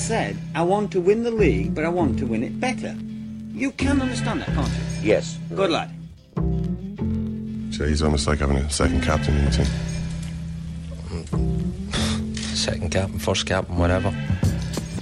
said, I want to win the league, but I want to win it better. You can understand that, can't you? Yes. Good lad. So he's almost like having a second captain in the team. Second captain, first captain, whatever.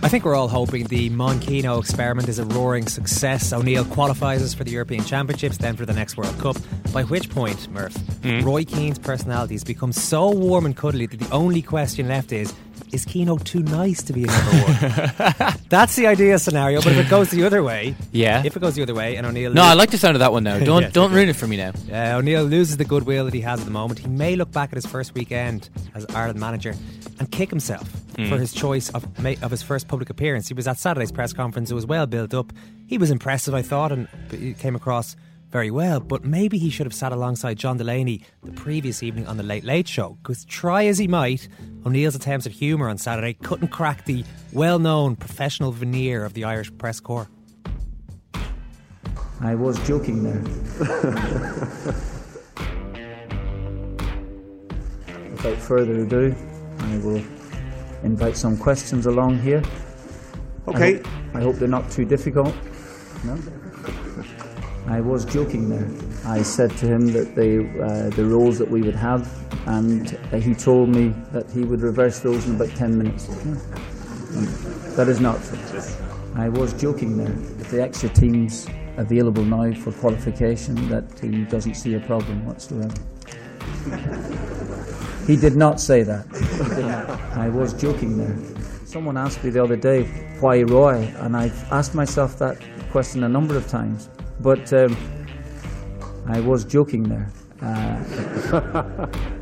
I think we're all hoping the Monkino experiment is a roaring success. O'Neill qualifies us for the European Championships, then for the next World Cup. By which point, Murph, hmm? Roy Keane's personality has become so warm and cuddly that the only question left is is Keano too nice to be a number one? That's the idea scenario, but if it goes the other way, Yeah. if it goes the other way, and O'Neill No, I like the sound of that one now. Don't Yeah, don't ruin it for me now. Uh, O'Neill loses the goodwill that he has at the moment. He may look back at his first weekend as Ireland manager and kick himself Hmm. for his choice of of his first public appearance. He was at Saturday's press conference. It was well built up. He was impressive, I thought, and he came across very well. But maybe he should have sat alongside John Delaney the previous evening on the Late Late Show. Because try as he might, O'Neill's attempts at humour on Saturday couldn't crack the well-known professional veneer of the Irish press corps. I was joking there. Without further ado, I will invite some questions along here. Okay. I hope, I hope they're not too difficult. No? I was joking there. I said to him that the, uh, the roles that we would have, and he told me that he would reverse those in about 10 minutes. That is not. I was joking there. With the extra teams available now for qualification, that he doesn't see a problem whatsoever. He did not say that. I was joking there. Someone asked me the other day, why Roy? And I've asked myself that question a number of times. But um, I was joking there. Uh,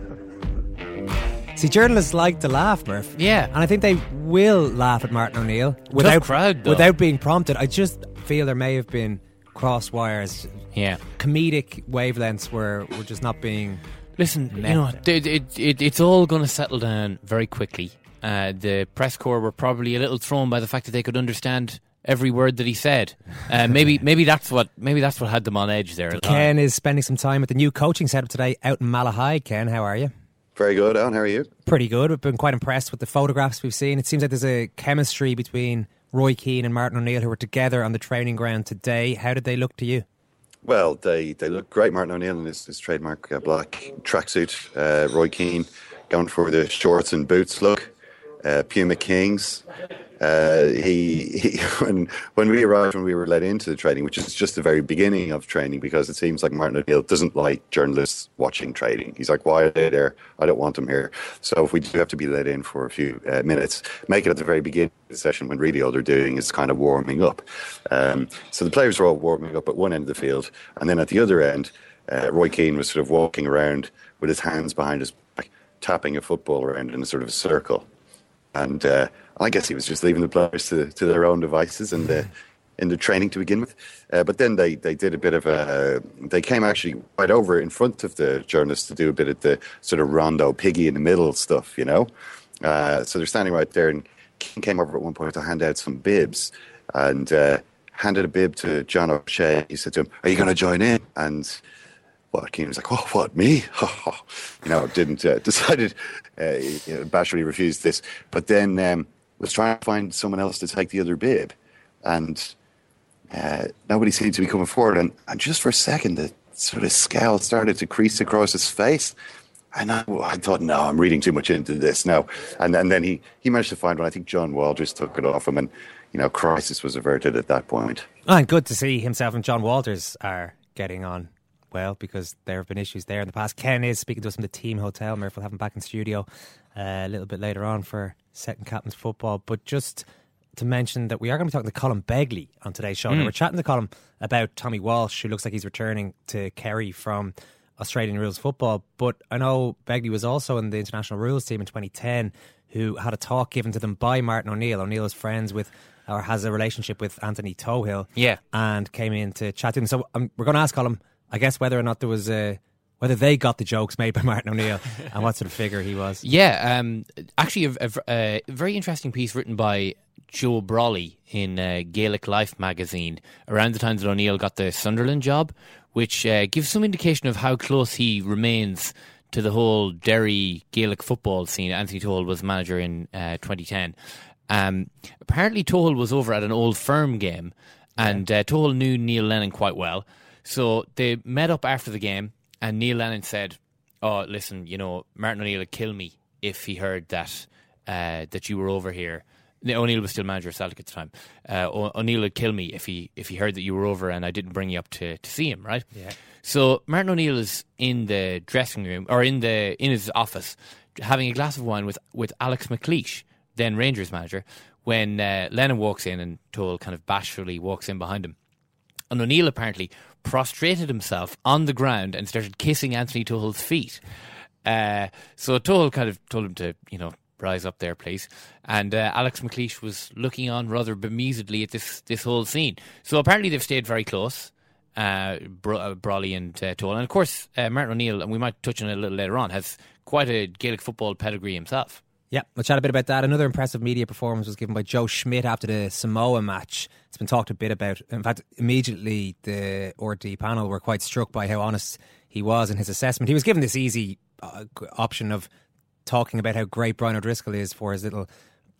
See, journalists like to laugh, Murph. Yeah. And I think they will laugh at Martin O'Neill without crowd, though. without being prompted. I just feel there may have been cross wires. Yeah. Comedic wavelengths were, were just not being. Listen, Met. you know, it, it, it, it's all going to settle down very quickly. Uh, the press corps were probably a little thrown by the fact that they could understand every word that he said. Uh, maybe maybe that's what maybe that's what had them on edge there. Ken is spending some time at the new coaching setup today out in Malahide. Ken, how are you? Very good, Alan. How are you? Pretty good. We've been quite impressed with the photographs we've seen. It seems like there's a chemistry between Roy Keane and Martin O'Neill who were together on the training ground today. How did they look to you? Well, they, they look great. Martin O'Neill in his, his trademark uh, black tracksuit. Uh, Roy Keane going for the shorts and boots look. Uh, Puma Kings. Uh, he, he when when we arrived, when we were let into the training, which is just the very beginning of training, because it seems like Martin O'Neill doesn't like journalists watching training. He's like, "Why are they there? I don't want them here." So if we do have to be let in for a few uh, minutes, make it at the very beginning of the session when really all they're doing is kind of warming up. Um, so the players were all warming up at one end of the field, and then at the other end, uh, Roy Keane was sort of walking around with his hands behind his back, tapping a football around in a sort of a circle and uh, I guess he was just leaving the players to, to their own devices and the in the training to begin with. Uh, but then they, they did a bit of a they came actually right over in front of the journalists to do a bit of the sort of rondo piggy in the middle stuff, you know. Uh, so they're standing right there, and Keane came over at one point to hand out some bibs, and uh, handed a bib to John O'Shea. He said to him, "Are you going to join in?" And what Keane was like, "Oh, what me?" you know, didn't uh, decided uh, you know, bashfully refused this, but then um, was trying to find someone else to take the other bib, and uh, nobody seemed to be coming forward. And, and just for a second, the sort of scowl started to crease across his face. And I, I thought, no, I'm reading too much into this now. And, and then he, he managed to find one. I think Jon Walters took it off him, and you know, crisis was averted at that point. And good to see himself and Jon Walters are getting on well because there have been issues there in the past. Ken is speaking to us from the team hotel. Murph will have him back in studio uh, a little bit later on for second captain's football. But just to mention that we are going to be talking to Colm Begley on today's show. Mm. We're chatting to Colm about Tommy Walsh, who looks like he's returning to Kerry from Australian rules football. But I know Begley was also in the international rules team in 2010, who had a talk given to them by Martin O'Neill. O'Neill is friends with or has a relationship with Anthony Tohill. Yeah. And came in to chat to him. So um, we're going to ask Colm, I guess, whether or not there was a. Whether they got the jokes made by Martin O'Neill and what sort of figure he was. Yeah, um, actually, a, a, a, very interesting piece written by Joe Brolly in uh, Gaelic Life magazine around the time that O'Neill got the Sunderland job, which uh, gives some indication of how close he remains to the whole Derry Gaelic football scene. Anthony Tohill was manager in uh, 2010. Um, apparently, Tohill was over at an old firm game, and uh, Tohill knew Neil Lennon quite well. So they met up after the game, and Neil Lennon said, "Oh, listen, you know, Martin O'Neill would kill me if he heard that uh, that you were over here." O'Neill was still manager of Celtic at the time. Uh, O'Neill would kill me if he if he heard that you were over and I didn't bring you up to, to see him, right? Yeah. So Martin O'Neill is in the dressing room or in the in his office having a glass of wine with with Alex McLeish, then Rangers manager, when uh, Lennon walks in and Tohill kind of bashfully walks in behind him. And O'Neill apparently prostrated himself on the ground and started kissing Anthony Tohill's feet. Uh, so Tohill kind of told him to, you know, rise up there, please. And uh, Alex McLeish was looking on rather bemusedly at this this whole scene. So apparently they've stayed very close. Uh, uh, Brolly and uh, Tohill. And of course, uh, Martin O'Neill, and we might touch on it a little later on, has quite a Gaelic football pedigree himself. Yeah, we'll chat a bit about that. Another impressive media performance was given by Joe Schmidt after the Samoa match. It's been talked a bit about. In fact, immediately the RTÉ panel were quite struck by how honest he was in his assessment. He was given this easy uh, option of talking about how great Brian O'Driscoll is for his little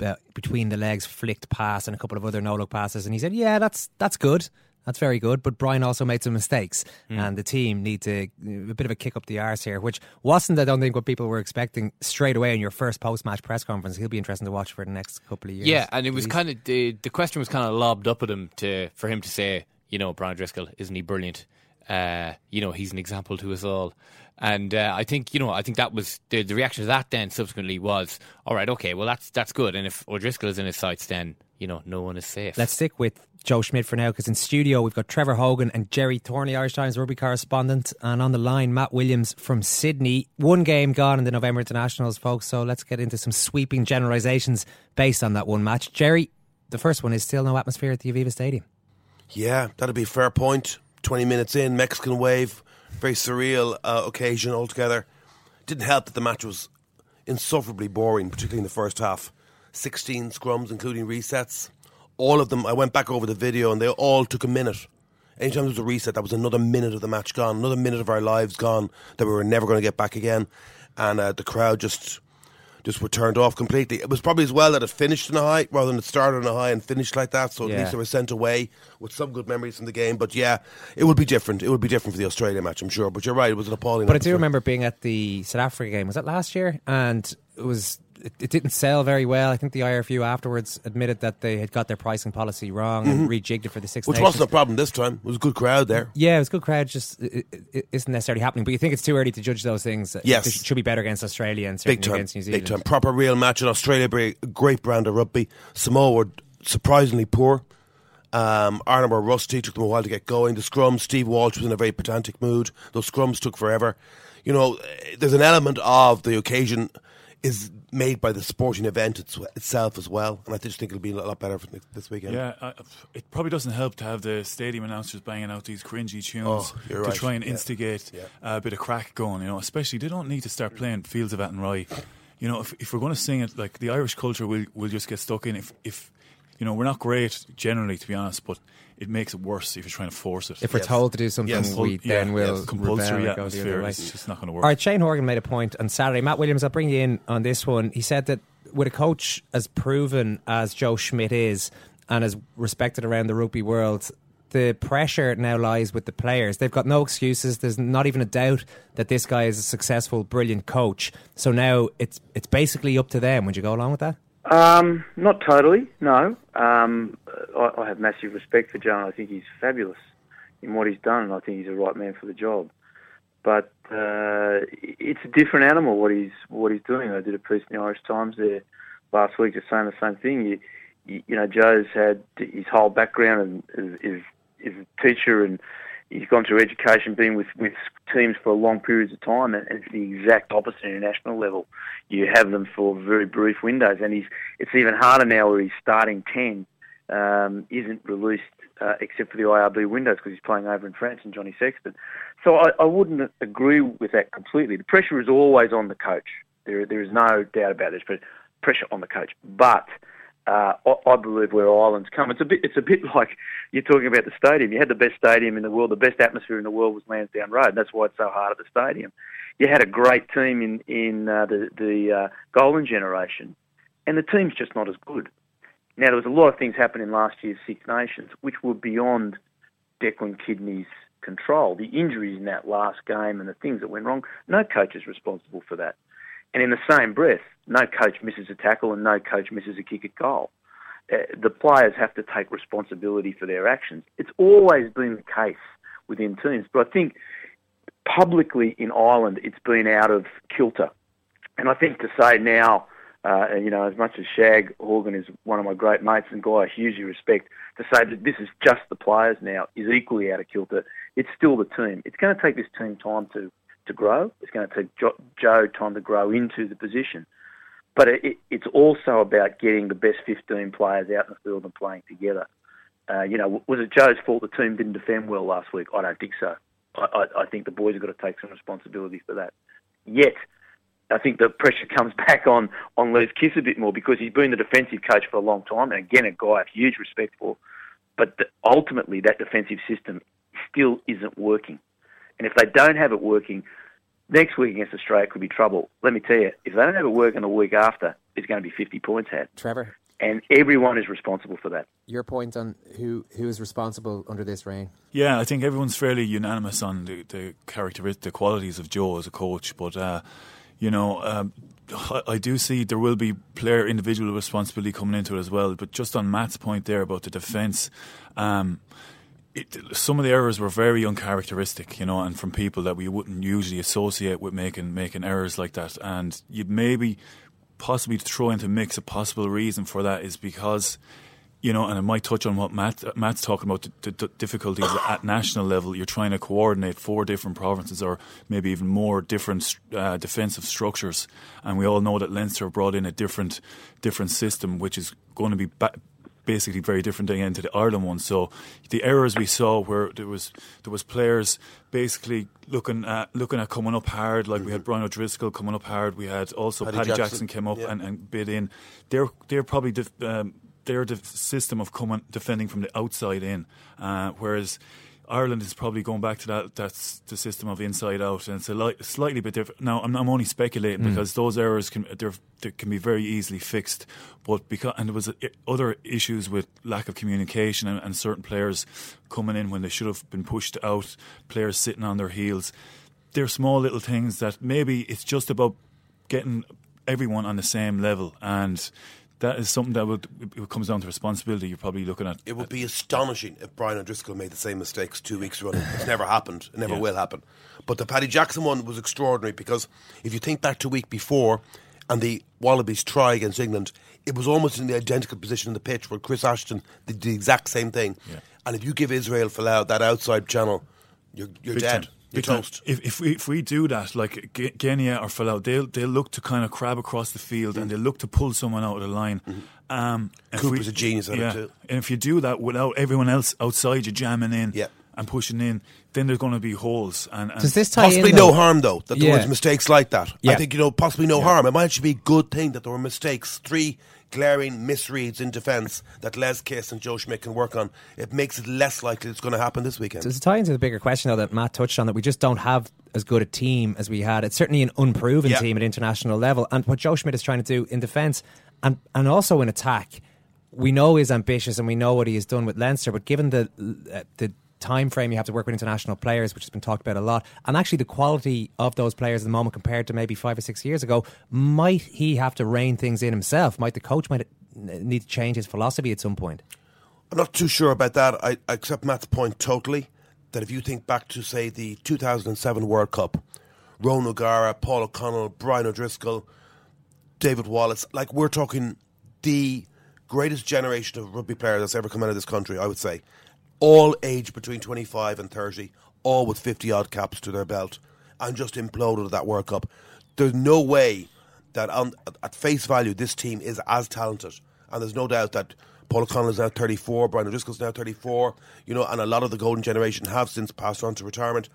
uh, between the legs flicked pass and a couple of other no look passes, and he said, "Yeah, that's that's good." That's very good, but Brian also made some mistakes, mm. and the team need to a bit of a kick up the arse here, which wasn't, I don't think, what people were expecting straight away in your first post-match press conference. He'll be interesting to watch for the next couple of years. Yeah, and it was kind of the the question was kind of lobbed up at him to for him to say, you know, Brian Driscoll, isn't he brilliant? Uh, you know, he's an example to us all. And uh, I think you know, I think that was the, the reaction to that. Then subsequently was, all right, okay, well that's that's good. And if O'Driscoll is in his sights, then you know, no one is safe. Let's stick with Joe Schmidt for now because in studio we've got Trevor Hogan and Gerry Thornley, Irish Times rugby correspondent, and on the line Matt Williams from Sydney. One game gone in the November internationals, folks. So let's get into some sweeping generalisations based on that one match. Gerry, the first one is still no atmosphere at the Aviva Stadium. Yeah, that'd be a fair point. Twenty minutes in, Mexican wave very surreal uh, occasion altogether. Didn't help that the match was insufferably boring, particularly in the first half. 16 scrums, including resets. All of them, I went back over the video and they all took a minute. Anytime there was a reset, that was another minute of the match gone, another minute of our lives gone that we were never going to get back again. And uh, the crowd just just were turned off completely. It was probably as well that it finished in a high rather than it started in a high and finished like that. So at least they were sent away with some good memories from the game. But yeah, it would be different. It would be different for the Australia match, I'm sure. But you're right, it was an appalling. But I do remember being at the South Africa game. Was that last year? And it was it, it, didn't sell very well. I think the IRFU afterwards admitted that they had got their pricing policy wrong mm-hmm. and rejigged it for the Six Which Nations. wasn't a problem this time. It was a good crowd there. Yeah, it was a good crowd. Just it, it isn't necessarily happening. But you think it's too early to judge those things. Yes, it should be better against Australia and certainly big against New Zealand. Big time, proper real match in Australia. Great brand of rugby. Samoa were surprisingly poor. Um, Ireland were rusty. Took them a while to get going. The scrums. Steve Walsh was in a very pedantic mood. Those scrums took forever. You know, there's an element of the occasion is made by the sporting event itself as well, and I just think it'll be a lot better for this weekend. Yeah, uh, it probably doesn't help to have the stadium announcers banging out these cringy tunes oh, to right. try and instigate yeah. a bit of crack going. You know, especially they don't need to start playing Fields of Athenry. You know, if, if we're going to sing it, like the Irish culture will will just get stuck in. If if you know, we're not great generally, to be honest, but it makes it worse if you're trying to force it. If we're yes. told to do something, yes. we yeah, then will yes. compulsory rebel atmosphere. Go it's just not going to work. All right, Shane Horgan made a point on Saturday. Matt Williams, I'll bring you in on this one. He said that with a coach as proven as Joe Schmidt is and as respected around the rugby world, the pressure now lies with the players. They've got no excuses. There's not even a doubt that this guy is a successful, brilliant coach. So now it's it's basically up to them. Would you go along with that? Um, not totally, no. Um, I, I have massive respect for Joe. I think he's fabulous in what he's done, and I think he's the right man for the job. But uh, it's a different animal what he's what he's doing. I did a piece in the Irish Times there last week just saying the same thing. You, you, you know, Joe's had his whole background and is, is a teacher and he's gone through education, been with, with teams for long periods of time, and, it's the exact opposite at level. You have them for very brief windows, and he's it's even harder now where he's starting ten um, isn't released uh, except for the IRB windows because he's playing over in France and Johnny Sexton. So I, I wouldn't agree with that completely. The pressure is always on the coach. There there is no doubt about this, but pressure on the coach, but uh, I, believe where Ireland's come. It's a bit. It's a bit like you're talking about the stadium. You had the best stadium in the world. The best atmosphere in the world was Lansdowne Road. That's why it's so hard at the stadium. You had a great team in in uh, the the uh, Golden generation, and the team's just not as good. Now there was a lot of things happening last year's Six Nations, which were beyond Declan Kidney's control. The injuries in that last game and the things that went wrong. No coach is responsible for that. And in the same breath, no coach misses a tackle and no coach misses a kick at goal. Uh, the players have to take responsibility for their actions. It's always been the case within teams, but I think publicly in Ireland it's been out of kilter. And I think to say now, uh, you know, as much as Shag Horgan is one of my great mates and guy I hugely respect, to say that this is just the players now is equally out of kilter. It's still the team. It's going to take this team time to to grow. It's going to take Joe time to grow into the position. But it, it's also about getting the best 15 players out in the field and playing together. Uh, you know, was it Joe's fault the team didn't defend well last week? I don't think so. I, I, I think the boys have got to take some responsibility for that. Yet, I think the pressure comes back on on Les Kiss a bit more because he's been the defensive coach for a long time, and again, a guy I have huge respect for. But the, ultimately, that defensive system still isn't working. And if they don't have it working, next week against Australia could be trouble. Let me tell you, if they don't have it working the week after, it's going to be 50 points had. Trevor. And everyone is responsible for that. Your point on who who is responsible under this reign? Yeah, I think everyone's fairly unanimous on the, the characteristics, the qualities of Joe as a coach. But uh, you know, um, I do see there will be player individual responsibility coming into it as well. But just on Matt's point there about the defence, um, it, some of the errors were very uncharacteristic, you know, and from people that we wouldn't usually associate with making making errors like that. And you'd maybe possibly throw into mix a possible reason for that is because you know, and it might touch on what Matt, Matt's talking about the, the, difficulties at national level. You're trying to coordinate four different provinces, or maybe even more different uh, defensive structures. And we all know that Leinster brought in a different different system, which is going to be ba- basically very different again to the Ireland one. So the errors we saw where there was there was players basically looking at looking at coming up hard, like mm-hmm. we had mm-hmm. Brian O'Driscoll coming up hard. We had also Paddy, Paddy Jackson. Jackson. came up yeah. and, and bid in. They're they're probably def, um, they're the system of coming defending from the outside in, uh, whereas Ireland is probably going back to that. That's the system of inside out, and it's a li- slightly bit different. Now, I'm, I'm only speculating mm. because those errors can they can be very easily fixed. But because and there was a, other issues with lack of communication and, and certain players coming in when they should have been pushed out, players sitting on their heels. They're small little things that maybe it's just about getting everyone on the same level and that is something that would it comes down to responsibility. You're probably looking at. It would be astonishing if Brian O'Driscoll made the same mistakes two weeks running. It's never happened. It never yeah. will happen. But the Paddy Jackson one was extraordinary because if you think back to week before, and the Wallabies try against England, it was almost in the identical position in the pitch where Chris Ashton did the exact same thing. Yeah. And if you give Israel Folau that outside channel, you're, you're dead. Time. You're toast. If, if we if we do that, like Genia or Folau, they'll they'll look to kind of crab across the field mm. and they'll look to pull someone out of the line. Mm-hmm. Um, Cooper's we, a genius at yeah, it too. And if you do that without everyone else outside you jamming in, yeah and pushing in, then there's going to be holes. And, and Does this tie possibly in, no harm though that yeah. there was mistakes like that. Yeah. I think you know possibly no yeah. harm. It might actually be a good thing that there were mistakes. Three glaring misreads in defence that Les Kiss and Joe Schmidt can work on. It makes it less likely it's going to happen this weekend. Does it tie into the bigger question though that Matt touched on that we just don't have as good a team as we had. It's certainly an unproven yeah. team at international level, and what Joe Schmidt is trying to do in defence and and also in attack we know he's ambitious and we know what he has done with Leinster, but given the uh, the time frame you have to work with international players, which has been talked about a lot, and actually the quality of those players at the moment compared to maybe five or six years ago, might he have to rein things in himself? Might the coach might need to change his philosophy at some point? I'm not too sure about that. I, I accept Matt's point totally. That if you think back to say the 2007 World Cup, Ron O'Gara, Paul O'Connell, Brian O'Driscoll, David Wallace, like we're talking the greatest generation of rugby players that's ever come out of this country, I would say. All aged between 25 and 30, all with 50 odd caps to their belt, and just imploded at that World Cup. There's no way that on, at face value this team is as talented, and there's no doubt that Paul O'Connell is now 34, Brian O'Driscoll's now 34, you know, and a lot of the golden generation have since passed on to retirement,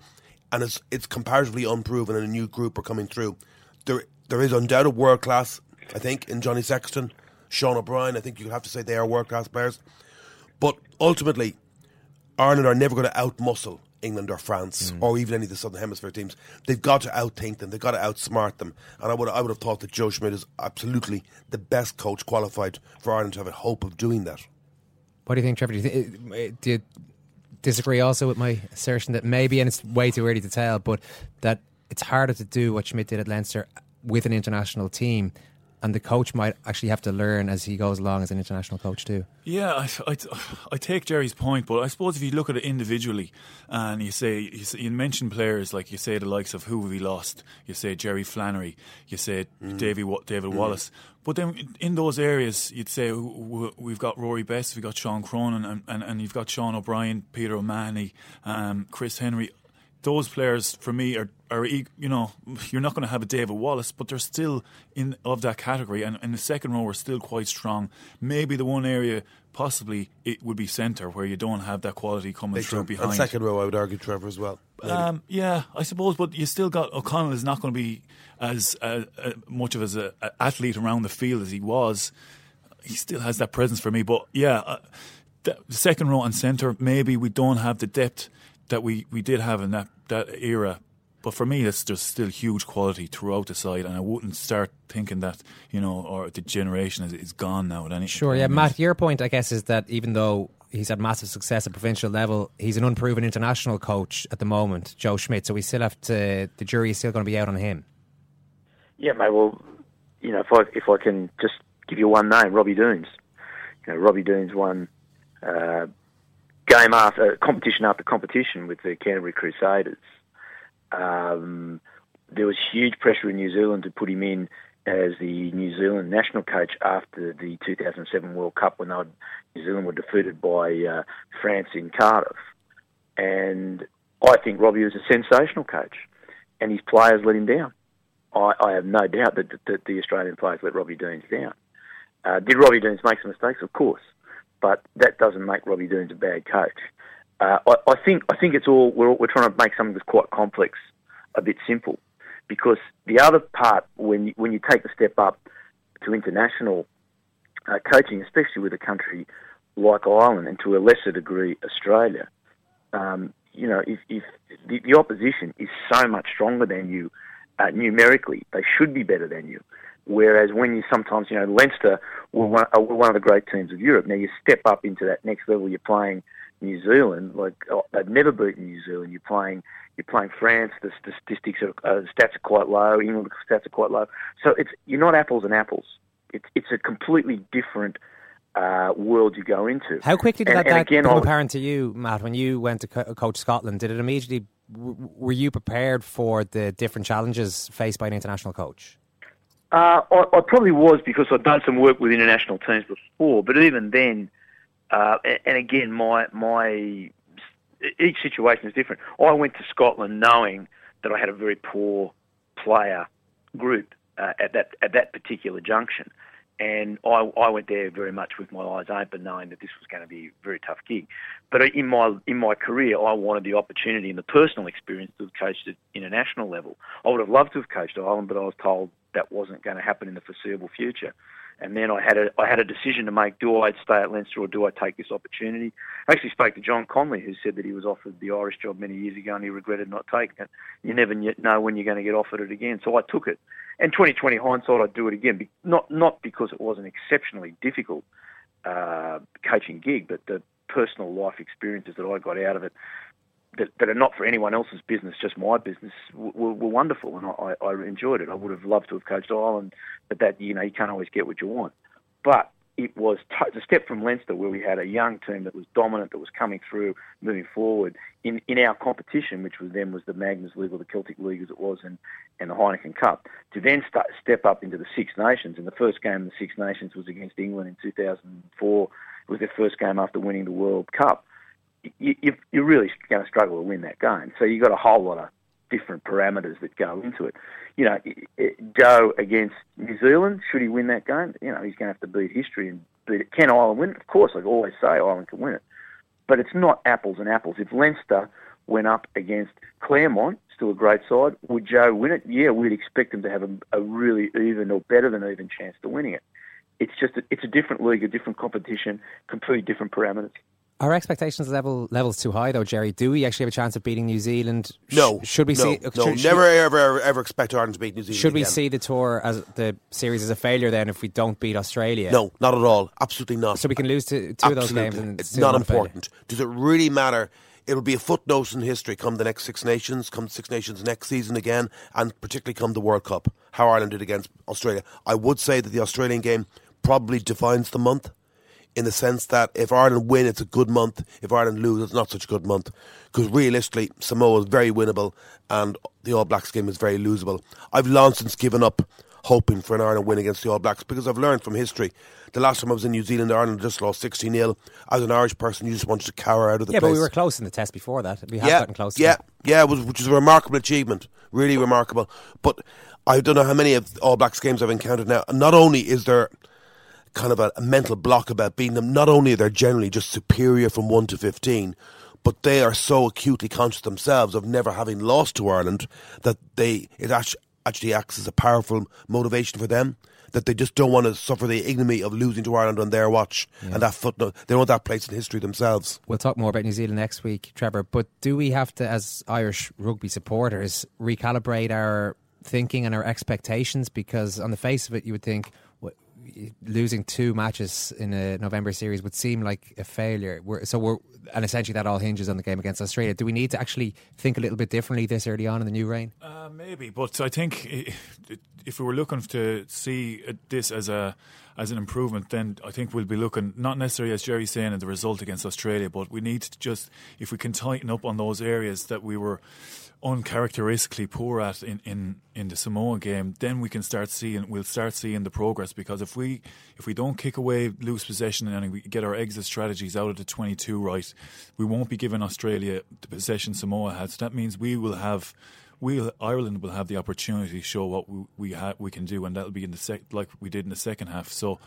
and it's it's comparatively unproven, and a new group are coming through. There there is undoubted world class, I think, in Johnny Sexton, Sean O'Brien. I think you have to say they are world class players, but ultimately, Ireland are never going to out muscle England or France Mm. or even any of the Southern Hemisphere teams. They've got to outthink them. They've got to outsmart them. And I would I would have thought that Joe Schmidt is absolutely the best coach qualified for Ireland to have a hope of doing that. What do you think, Trevor? Do you, thi- do you disagree also with my assertion that maybe, and it's way too early to tell, but that it's harder to do what Schmidt did at Leinster with an international team, and the coach might actually have to learn as he goes along as an international coach too. Yeah, I, I, I take Gerry's point, but I suppose if you look at it individually and you say, you, say, you mention players like you say the likes of who have we lost, you say Jerry Flannery, you say Davy, Wa- David Mm. Wallace, but then in those areas you'd say w- w- we've got Rory Best, we've got Sean Cronin, and, and, and you've got Sean O'Brien, Peter O'Mahony, um, Chris Henry. Those players for me are, are you know you're not going to have a David Wallace, but they're still in of that category. And in the second row, we're still quite strong. Maybe the one area possibly it would be centre where you don't have that quality coming Big through behind. And second row, I would argue Trevor as well. Um, yeah, I suppose, but you still got O'Connell is not going to be as uh, uh, much of as a, a athlete around the field as he was. He still has that presence for me, but yeah, uh, the second row and centre, maybe we don't have the depth that we, we did have in that, that era. But for me, it's just still huge quality throughout the side, and I wouldn't start thinking that you know, or the generation is, is gone now. At any Sure, yeah, Matt. Your point, I guess, is that even though he's had massive success at provincial level, he's an unproven international coach at the moment, Joe Schmidt. So we still have to. The jury is still going to be out on him. Yeah, mate. Well, you know, if I if I can just give you one name, Robbie Deans. You know, Robbie Deans won uh, game after competition after competition with the Canterbury Crusaders. Um, there was huge pressure in New Zealand to put him in as the New Zealand national coach after the 2007 World Cup when New Zealand were defeated by uh, France in Cardiff. And I think Robbie was a sensational coach, and his players let him down. I, I have no doubt that, that the Australian players let Robbie Deans down. Uh, did Robbie Deans make some mistakes? Of course, but that doesn't make Robbie Deans a bad coach. Uh, I, I think I think it's all we're, we're trying to make something that's quite complex a bit simple, because the other part when you, when you take the step up to international uh, coaching, especially with a country like Ireland and to a lesser degree Australia, um, you know, if, if the, the opposition is so much stronger than you uh, numerically, they should be better than you. Whereas when you sometimes, you know, Leinster were one, uh, were one of the great teams of Europe. Now you step up into that next level. You're playing New Zealand, like oh, they've never beaten New Zealand. You're playing, you're playing France. The statistics are, uh, the stats are quite low. England stats are quite low. So it's you're not apples and apples. It's it's a completely different uh, world you go into. How quickly did And- that, and that again, become apparent to you, Matt, when you went to co- coach Scotland? Did it immediately? w- Were you prepared for the different challenges faced by an international coach? Uh, I, I probably was because I'd done some work with international teams before, but even then, uh, and, again, my my each situation is different. I went to Scotland knowing that I had a very poor player group uh, at that at that particular junction, and I, I went there very much with my eyes open, knowing that this was going to be a very tough gig. But in my in my career, I wanted the opportunity and the personal experience to have coached at international level. I would have loved to have coached Ireland, but I was told that wasn't going to happen in the foreseeable future. And then I had a I had a decision to make: do I stay at Leinster or do I take this opportunity? I actually spoke to John Connolly, who said that he was offered the Irish job many years ago and he regretted not taking it. You never know when you're going to get offered it again, so I took it. And 2020 hindsight, I'd do it again. Not not because it was an exceptionally difficult, uh, coaching gig, but the personal life experiences that I got out of it that, that are not for anyone else's business, just my business, were, were wonderful, and I, I enjoyed it. I would have loved to have coached Ireland, but that you know you can't always get what you want. But it was t- a step from Leinster, where we had a young team that was dominant, that was coming through, moving forward in, in our competition, which was then was the Magners League or the Celtic League as it was, and, and the Heineken Cup, to then start, step up into the Six Nations. And the first game of the Six Nations was against England in 2004. It was their first game after winning the World Cup you, you're really going to struggle to win that game. So you've got a whole lot of different parameters that go into it. You know, Joe against New Zealand, should he win that game? You know, he's going to have to beat history and beat it. Can Ireland win? Of course, I always say Ireland can win it. But it's not apples and apples. If Leinster went up against Clermont, still a great side, would Joe win it? Yeah, we'd expect him to have a, a really even or better than even chance to winning it. It's just a, it's a different league, a different competition, completely different parameters. Are expectations level levels too high though, Gerry? Do we actually have a chance of beating New Zealand? No. Sh- should we no, see? No, should, never ever, ever ever expect Ireland to beat New Zealand. Should we again. see the tour as the series as a failure then if we don't beat Australia? No, not at all. Absolutely not. So we can lose two, two of those games. And it's not important. Does it really matter? It'll be a footnote in history come the next Six Nations, come Six Nations next season again, and particularly come the World Cup. How Ireland did against Australia. I would say that the Australian game probably defines the month in the sense that if Ireland win, it's a good month. If Ireland lose, it's not such a good month. Because realistically, Samoa is very winnable and the All Blacks game is very losable. I've long since given up hoping for an Ireland win against the All Blacks because I've learned from history. The last time I was in New Zealand, Ireland just lost 16 0. As an Irish person, you just wanted to cower out of the yeah, place. but we were close in the test before that. We have yeah, gotten close. Yeah, yeah, was, which is a remarkable achievement. Really remarkable. But I don't know how many of All Blacks games I've encountered now. Not only is there kind of a, a mental block about beating them. Not only are they generally just superior from 1 to 15, but they are so acutely conscious themselves of never having lost to Ireland that they it actually, acts as a powerful motivation for them. That they just don't want to suffer the ignominy of losing to Ireland on their watch Yeah. and that footnote. They want that place in history themselves. We'll talk more about New Zealand next week, Trevor. But do we have to, as Irish rugby supporters, recalibrate our thinking and our expectations? Because on the face of it, you would think losing two matches in a November series would seem like a failure. We're, so we're, and essentially that all hinges on the game against Australia. Do we need to actually think a little bit differently this early on in the new reign? Uh, maybe, but I think if we were looking to see this as a as an improvement, then I think we'll be looking not necessarily as Gerry's saying at the result against Australia, but we need to just if we can tighten up on those areas that we were uncharacteristically poor at in, in, in the Samoa game, then we can start seeing we'll start seeing the progress because if we if we don't kick away loose possession and we get our exit strategies out of the twenty two right, we won't be giving Australia the possession Samoa had. So that means we will have we'll Ireland will have the opportunity to show what we we, ha- we can do, and that'll be in the sec- like we did in the second half. So,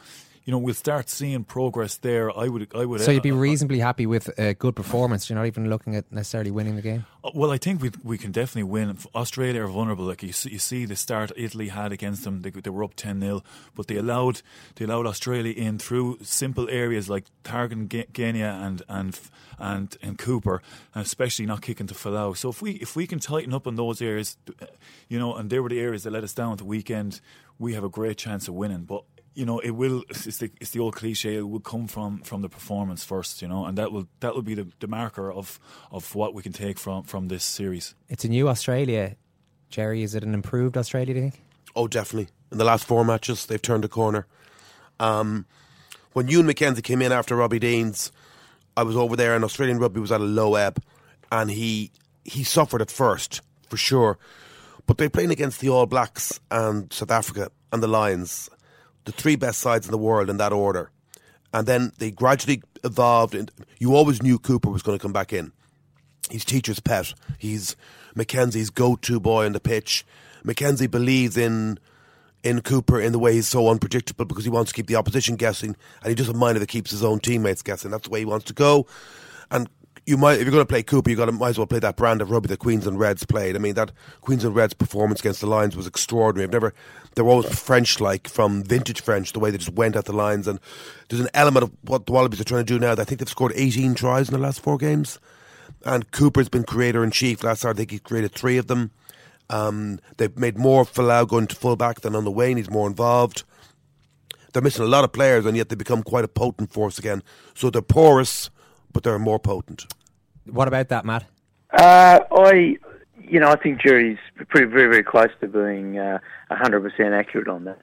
you know, we'll start seeing progress there. I would, I would. So you'd be reasonably happy with a good performance. You're not even looking at necessarily winning the game. Uh, Well, I think we we can definitely win. Australia are vulnerable. Like you see, you see the start Italy had against them. They, they were up ten 0 but they allowed they allowed Australia in through simple areas like Targan, Ge- Genia, and and and and Cooper, and especially not kicking to Folau. So if we if we can tighten up on those areas, uh, you know, and they were the areas that let us down at the weekend, we have a great chance of winning. But you know, it will. It's the, it's the old cliche. It will come from, from the performance first, you know, and that will that will be the, the marker of, of what we can take from, from this series. It's a new Australia. Gerry, is it an improved Australia, do you think? Oh, definitely. In the last four matches, they've turned a corner. Um, when Ewen McKenzie came in after Robbie Deans, I was over there, and Australian rugby was at a low ebb, and he he suffered at first for sure. But they're playing against the All Blacks and South Africa and the Lions, the three best sides in the world in that order. And then they gradually evolved. And you always knew Cooper was going to come back in. He's teacher's pet. He's McKenzie's go-to boy on the pitch. Mackenzie believes in in Cooper in the way he's so unpredictable because he wants to keep the opposition guessing, and he doesn't mind if it keeps his own teammates guessing. That's the way he wants to go. And you might, if you're going to play Cooper, you got to might as well play that brand of rugby that Queensland Reds played. I mean, that Queensland Reds performance against the Lions was extraordinary. I've never, they were always French-like from vintage French, the way they just went at the lines. And there's an element of what the Wallabies are trying to do now. I think they've scored 18 tries in the last four games. And Cooper's been creator in chief. Last year, I think he created three of them. Um, they've made more Folau going to fullback than on the wing. He's more involved. they're missing a lot of players, and yet they become quite a potent force again. So they're porous, but they're more potent. What about that, Matt? Uh, I, you know, I think Gerry's pretty very very close to being uh, 100% accurate on that.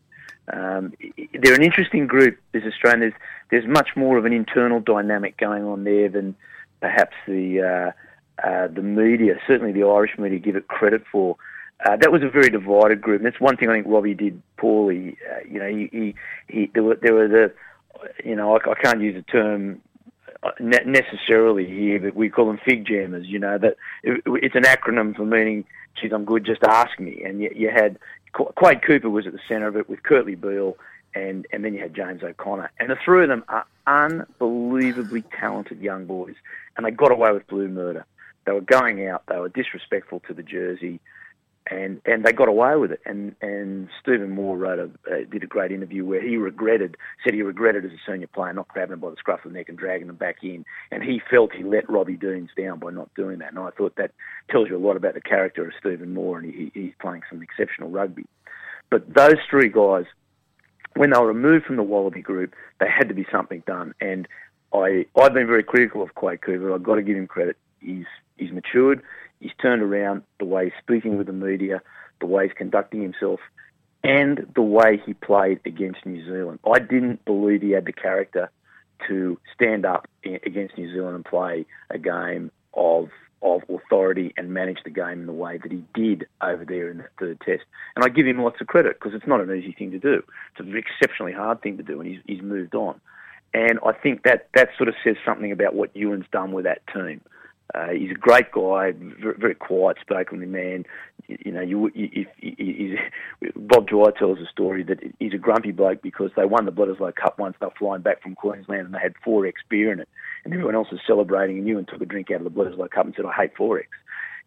Um, they're an interesting group, this Australian. There's, there's much more of an internal dynamic going on there than perhaps the uh, uh, the media, certainly the Irish media, give it credit for. Uh, that was a very divided group. And that's one thing I think Robbie did poorly. Uh, you know, he, he, he there were there were the, you know, I, I can't use the term ne- necessarily here, but we call them fig jammers. You know that it, it's an acronym for meaning, "Geez, I'm good. Just ask me." And you, you had Quade Cooper was at the centre of it with Kurtley Beale, and and then you had James O'Connor, and the three of them are unbelievably talented young boys, and they got away with blue murder. They were going out, they were disrespectful to the jersey, and and they got away with it. And and Stephen Moore wrote a uh, did a great interview where he regretted said he regretted as a senior player not grabbing him by the scruff of the neck and dragging him back in, and he felt he let Robbie Deans down by not doing that. And I thought that tells you a lot about the character of Stephen Moore, and he, he's playing some exceptional rugby. But those three guys, when they were removed from the Wallaby group, they had to be something done. And I I've been very critical of Quade Cooper. I've got to give him credit. He's he's matured. He's turned around the way he's speaking with the media, the way he's conducting himself, and the way he played against New Zealand. I didn't believe he had the character to stand up against New Zealand and play a game of of authority and manage the game in the way that he did over there in the third test. And I give him lots of credit because it's not an easy thing to do. It's an exceptionally hard thing to do, and he's, he's moved on. And I think that that sort of says something about what Ewen's done with that team. Uh, he's a great guy, very, very quiet spoken man. You, you know, you, if, Bob Dwyer tells a story that he's a grumpy bloke because they won the Bledisloe Cup once. They were flying back from Queensland and they had 4X beer in it, and everyone else was celebrating. And Ewen took a drink out of the Bledisloe Cup and said, "I hate 4X."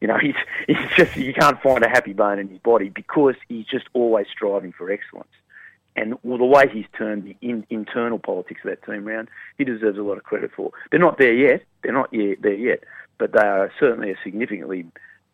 You know, he's he's just you can't find a happy bone in his body because he's just always striving for excellence. And well, the way he's turned the in, internal politics of that team around, he deserves a lot of credit for. They're not there yet. They're not yet there yet but they are certainly a significantly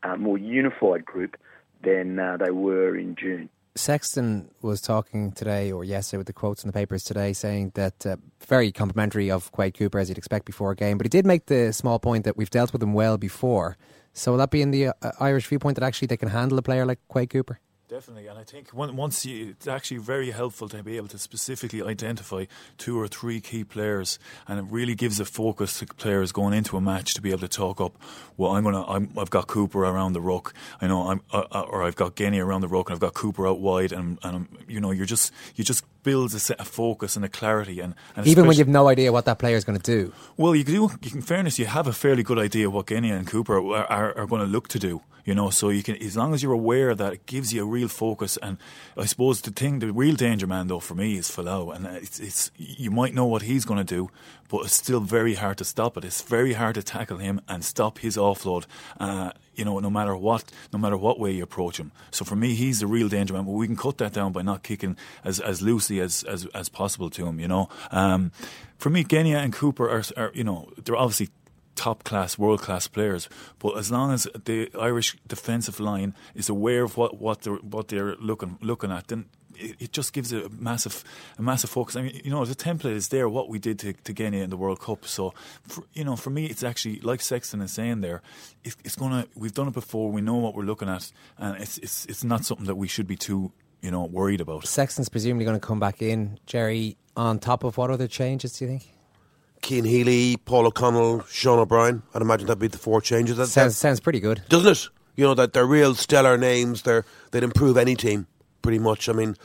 uh, more unified group than uh, they were in June. Sexton was talking today or yesterday with the quotes in the papers today saying that uh, very complimentary of Quade Cooper as you'd expect before a game, but he did make the small point that we've dealt with him well before. So will that be in the uh, Irish viewpoint that actually they can handle a player like Quade Cooper? Definitely, and I think once you, it's actually very helpful to be able to specifically identify two or three key players, and it really gives a focus to players going into a match to be able to talk up. Well, I'm gonna, i have got Cooper around the ruck, I know, I'm, uh, uh or I've got Genia around the ruck, and I've got Cooper out wide, and, and you know, you're just, you just builds a set of focus and a clarity, and, and even when you've no idea what that player is going to do. Well, you do. In fairness, you have a fairly good idea what Genia and Cooper are, are, are going to look to do you know. So you can, as long as you're aware that it gives you a real focus. And I suppose the thing, the real danger man though for me is Folau, and it's, it's you might know what he's going to do, but it's still very hard to stop it. It's very hard to tackle him and stop his offload. Uh, you know, no matter what, no matter what way you approach him. So for me, he's the real danger man. But we can cut that down by not kicking as as loosely as as, as possible to him. You know, um, for me, Genia and Cooper are, are you know they're obviously top class, world class players. But as long as the Irish defensive line is aware of what, what they're what they're looking looking at, then it, it just gives a massive a massive focus. I mean, you know, the template is there. What we did to, to Genia in the World Cup. So, for, you know, for me, it's actually like Sexton is saying there. It, it's gonna. We've done it before. We know what we're looking at, and it's it's it's not something that we should be too you know worried about. Sexton's presumably going to come back in, Gerry. On top of what other changes do you think? Cian Healy, Paul O'Connell, Sean O'Brien. I'd imagine that'd be the four changes. That, sounds, sounds pretty good. Doesn't it? You know, that they're real stellar names. They're, they'd improve any team, pretty much. I mean,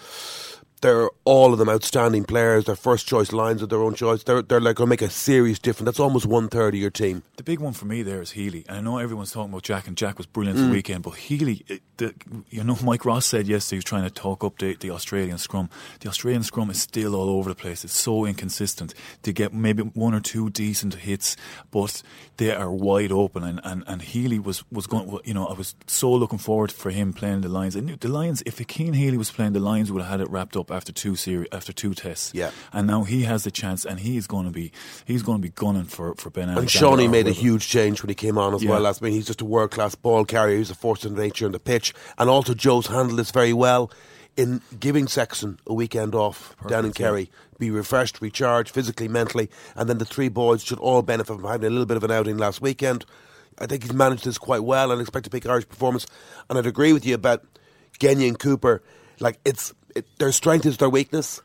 they're all of them outstanding players. They're first choice lines of their own choice. They're they're like going to make a serious difference. That's almost one third of your team. The big one for me there is Healy. And I know everyone's talking about Jack, and Jack was brilliant mm. the weekend. But Healy, the, you know, Mike Ross said yesterday he was trying to talk up the, the Australian scrum. The Australian scrum is still all over the place. It's so inconsistent. to get maybe one or two decent hits, but they are wide open. And, and, and Healy was was going. You know, I was so looking forward for him playing the Lions. I knew the Lions. If Cian Healy was playing, the Lions would have had it wrapped up after two series after two tests. Yeah. And now he has the chance, and he's going to be he's going to be gunning for for Ben. And Shawnee made a huge change when he came on as yeah. well. I mean, he's just a world class ball carrier. He's a force of nature on the pitch, and also Joe's handled this very well in giving Sexton a weekend off down in Perfect, yeah. Kerry, be refreshed, recharged physically, mentally, and then the three boys should all benefit from having a little bit of an outing last weekend. I think he's managed this quite well and expect to pick Irish performance. And I'd agree with you about Genia and Cooper. Like it's it, their strength is their weakness.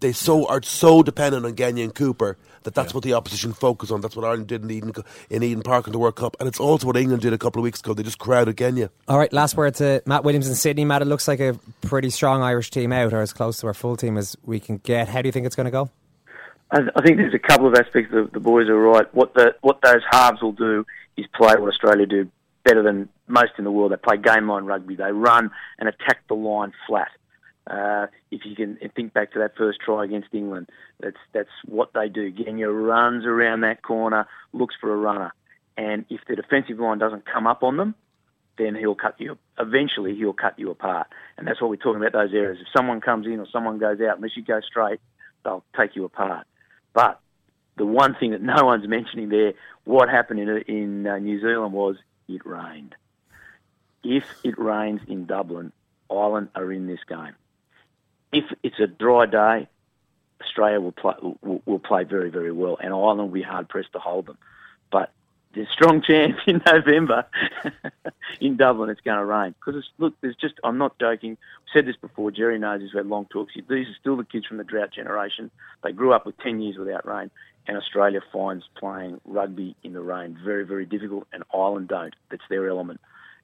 They so are so dependent on Genia and Cooper that that's what the opposition focus on. That's what Ireland did in Eden in Eden Park in the World Cup, and it's also what England did a couple of weeks ago. They just crowded Genia. All right, last word to Matt Williams in Sydney. Matt, it looks like a pretty strong Irish team out, or as close to our full team as we can get. How do you think it's going to go? I, I think there's a couple of aspects that the boys are right. What the what those halves will do is play what Australia do better than most in the world. They play game line rugby. They run and attack the line flat. Uh, if you can think back to that first try against England, that's that's what they do. Genia runs around that corner, looks for a runner, and if the defensive line doesn't come up on them, then he'll cut you. Eventually, he'll cut you apart, and that's what we're talking about. Those areas. If someone comes in or someone goes out, unless you go straight, they'll take you apart. But the one thing that no one's mentioning there, what happened in in uh, New Zealand was it rained. If it rains in Dublin, Ireland are in this game. If it's a dry day, Australia will play will, will play very very well, and Ireland will be hard pressed to hold them. But there's a strong chance in November in Dublin it's going to rain because look, there's just I'm not joking. I've said this before. Gerry knows. We had long talks. These are still the kids from the drought generation. They grew up with ten years without rain, and Australia finds playing rugby in the rain very very difficult, and Ireland don't. That's their element.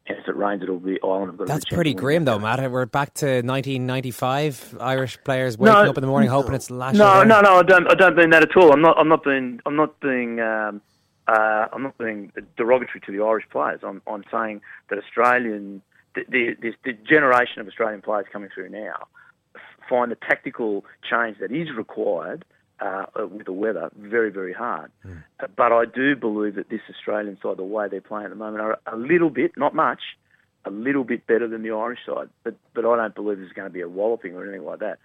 And if it rains, it'll be Ireland have got. a That's pretty grim, though. Matt. We're back to 1995. Irish players waking up in the morning hoping it's lashing. No, down. no, no. I don't. I don't mean that at all. I'm not. I'm not being. I'm not being. Um, uh, I'm not being derogatory to the Irish players. I'm. I'm saying that Australian, the, the, this, the generation of Australian players coming through now, find the tactical change that is required uh, uh, with the weather very, very hard. Uh, But I do believe that this Australian side, the way they're playing at the moment, are a little bit, not much, a little bit better than the Irish side. But but I don't believe there's going to be a walloping or anything like that.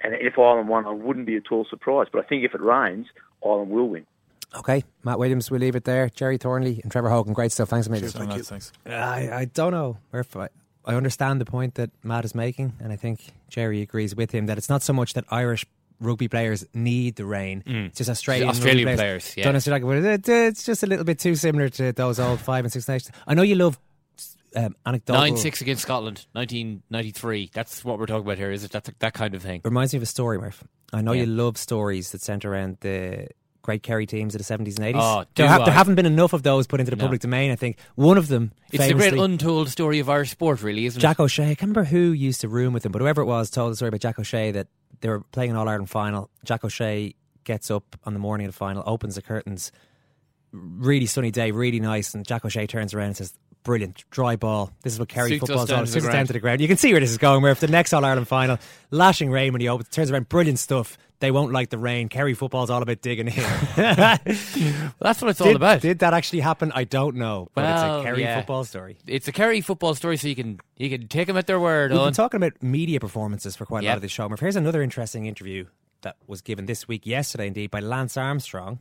And if Ireland won, I wouldn't be at all surprised. But I think if it rains, Ireland will win. Okay, Matt Williams, we'll leave it there. Gerry Thornley and Trevor Hogan, great stuff. Thanks a million. Cheers, lads, thanks. I, I don't know if I, I understand the point that Matt is making, and I think Gerry agrees with him that it's not so much that Irish rugby players need the rain. Mm. It's just Australian, Australian rugby players, yeah. Don't necessarily like it, but it's just a little bit too similar to those old five and six nations. I know you love um, anecdotal. Nine six against Scotland, nineteen ninety three. That's what we're talking about here, is it? That's that kind of thing. Reminds me of a story, Murph. I know Yeah. you love stories that centre around the great Kerry teams of the 70s and 80s. Oh, there, ha- there haven't been enough of those put into the No. public domain, I think. One of them, It's the great untold story of Irish sport, really, isn't Jack it? O'Shea, I can't remember who used to room with him, but whoever it was told the story about Jack O'Shea that they were playing an All Ireland final. Jack O'Shea gets up on the morning of the final, opens the curtains, really sunny day, really nice, and Jack O'Shea turns around and says, Brilliant, dry ball. This is what Kerry us football's all Suits down to the ground. You can see where this is going. Where if the next All Ireland final, lashing rain when he opens, turns around, brilliant stuff. They won't like the rain. Kerry football's all about digging in. That's what it's all about. Did that actually happen? I don't know, but it's a Kerry yeah. football story. It's a Kerry football story, so you can you can take them at their word. We've on. been talking about media performances for quite a lot of this show. Here's another interesting interview that was given this week, yesterday indeed, by Lance Armstrong.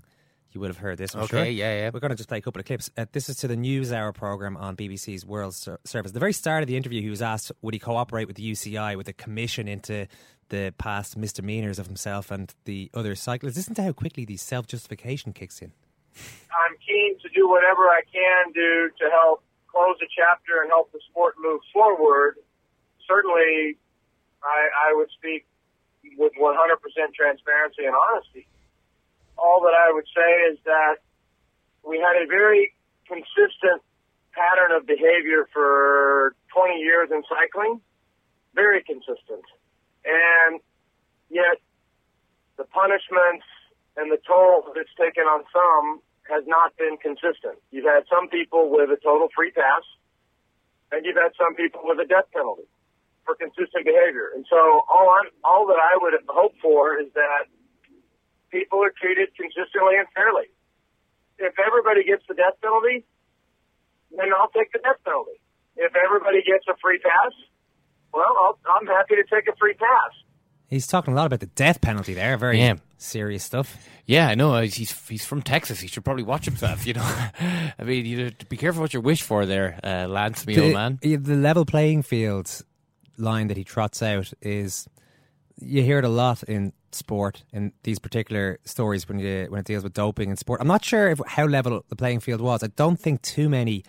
You would have heard this, I'm Okay, sure. yeah, yeah. We're going to just play a couple of clips. Uh, this is to the News Hour program on BBC's World Ser- Service. At the very start of the interview, he was asked would he cooperate with the UCI with a commission into the past misdemeanors of himself and the other cyclists. Listen to how quickly the self justification kicks in. I'm keen to do whatever I can do to help close a chapter and help the sport move forward. Certainly, I, I would speak with 100% transparency and honesty. All that I would say is that we had a very consistent pattern of behavior for 20 years in cycling, very consistent. And yet, the punishments and the toll that it's taken on some has not been consistent. You've had some people with a total free pass, and you've had some people with a death penalty for consistent behavior. And so all I'm, all that I would hope for is that people are treated consistently and fairly. If everybody gets the death penalty, then I'll take the death penalty. If everybody gets a free pass, well, I'll, I'm happy to take a free pass. He's talking a lot about the death penalty there. Very Yeah. serious stuff. Yeah, I know. He's he's from Texas. He should probably watch himself. You know, I mean, you be careful what you wish for there, uh, Lance, me old man. The, the level playing field line that he trots out is you hear it a lot in sport in these particular stories when you when it deals with doping in sport. I'm not sure if, how level the playing field was. I don't think too many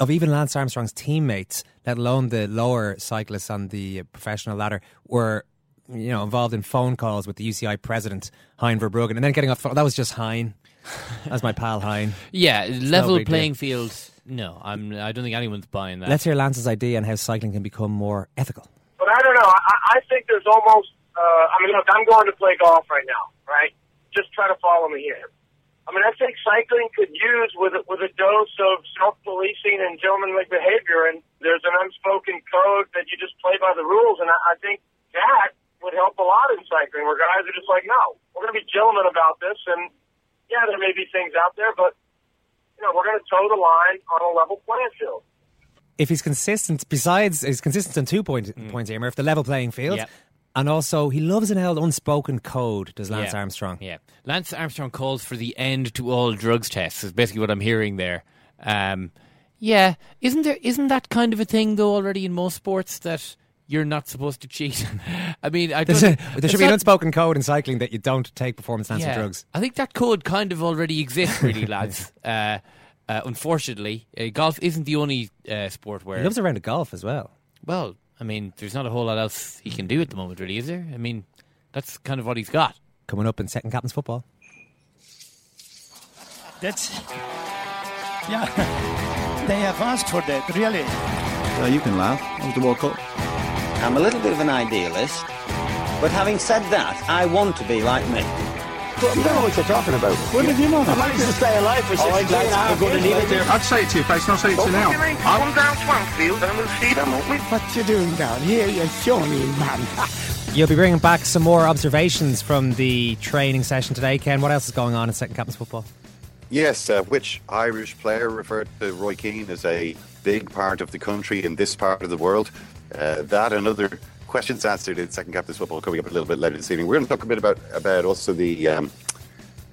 of even Lance Armstrong's teammates, let alone the lower cyclists on the professional ladder, were you know involved in phone calls with the UCI president Hein Verbruggen, and then getting off. That was just Hein. That's my pal Hein. Yeah, It's no level deal. playing field. No, I'm. I don't think anyone's buying that. Let's hear Lance's idea on how cycling can become more ethical. But I don't know. I, I think there's almost. Uh, I mean, look, I'm going to play golf right now, right? Just try to follow me here. I mean, I think cycling could use with a, with a dose of self-policing and gentlemanly behavior, and there's an unspoken code that you just play by the rules, and I, I think that would help a lot in cycling, where guys are just like, no, we're going to be gentlemen about this, and yeah, there may be things out there, but you know, we're going to toe the line on a level playing field. If he's consistent, besides he's consistent on two point, points here, Murph, the level playing field, Mm. And also he loves an old unspoken code. Does Lance Yeah. Armstrong? Yeah, Lance Armstrong calls for the end to all drugs tests. Is basically what I'm hearing there. Um, yeah, isn't there? Isn't that kind of a thing though already in most sports that you're not supposed to cheat? I mean, I There's don't, a- there should be an unspoken code in cycling that you don't take performance enhancing yeah, drugs. I think that code kind of already exists, really, lads. Uh, uh, unfortunately, uh, golf isn't the only uh, sport where He loves a round of golf as well. Well, I mean, there's not a whole lot else he can do at the moment, really, is there? I mean, that's kind of what he's got. Coming up in second captain's football. That's yeah. They have asked for that, really. Well, you can laugh. That was the World Cup. I'm a little bit of an idealist, but having said that, I want to be like me. But you don't know what you're talking about. What did you know? I managed to stay alive for All 16 right, lads, half I'm going to years. leave it there. I'd say it to your face, and I'll say it to you now. Come down Swansfield and we'll see them, won't we? What you doing down here, you shawny man? You'll be bringing back some more observations from the training session today, Ken. What else is going on in second captain's football? Yes, uh, which Irish player referred to Roy Keane as a big part of the country in this part of the world? Uh, that and other questions answered in Second Captain's Football coming up a little bit later this evening. We're going to talk a bit about about also the um,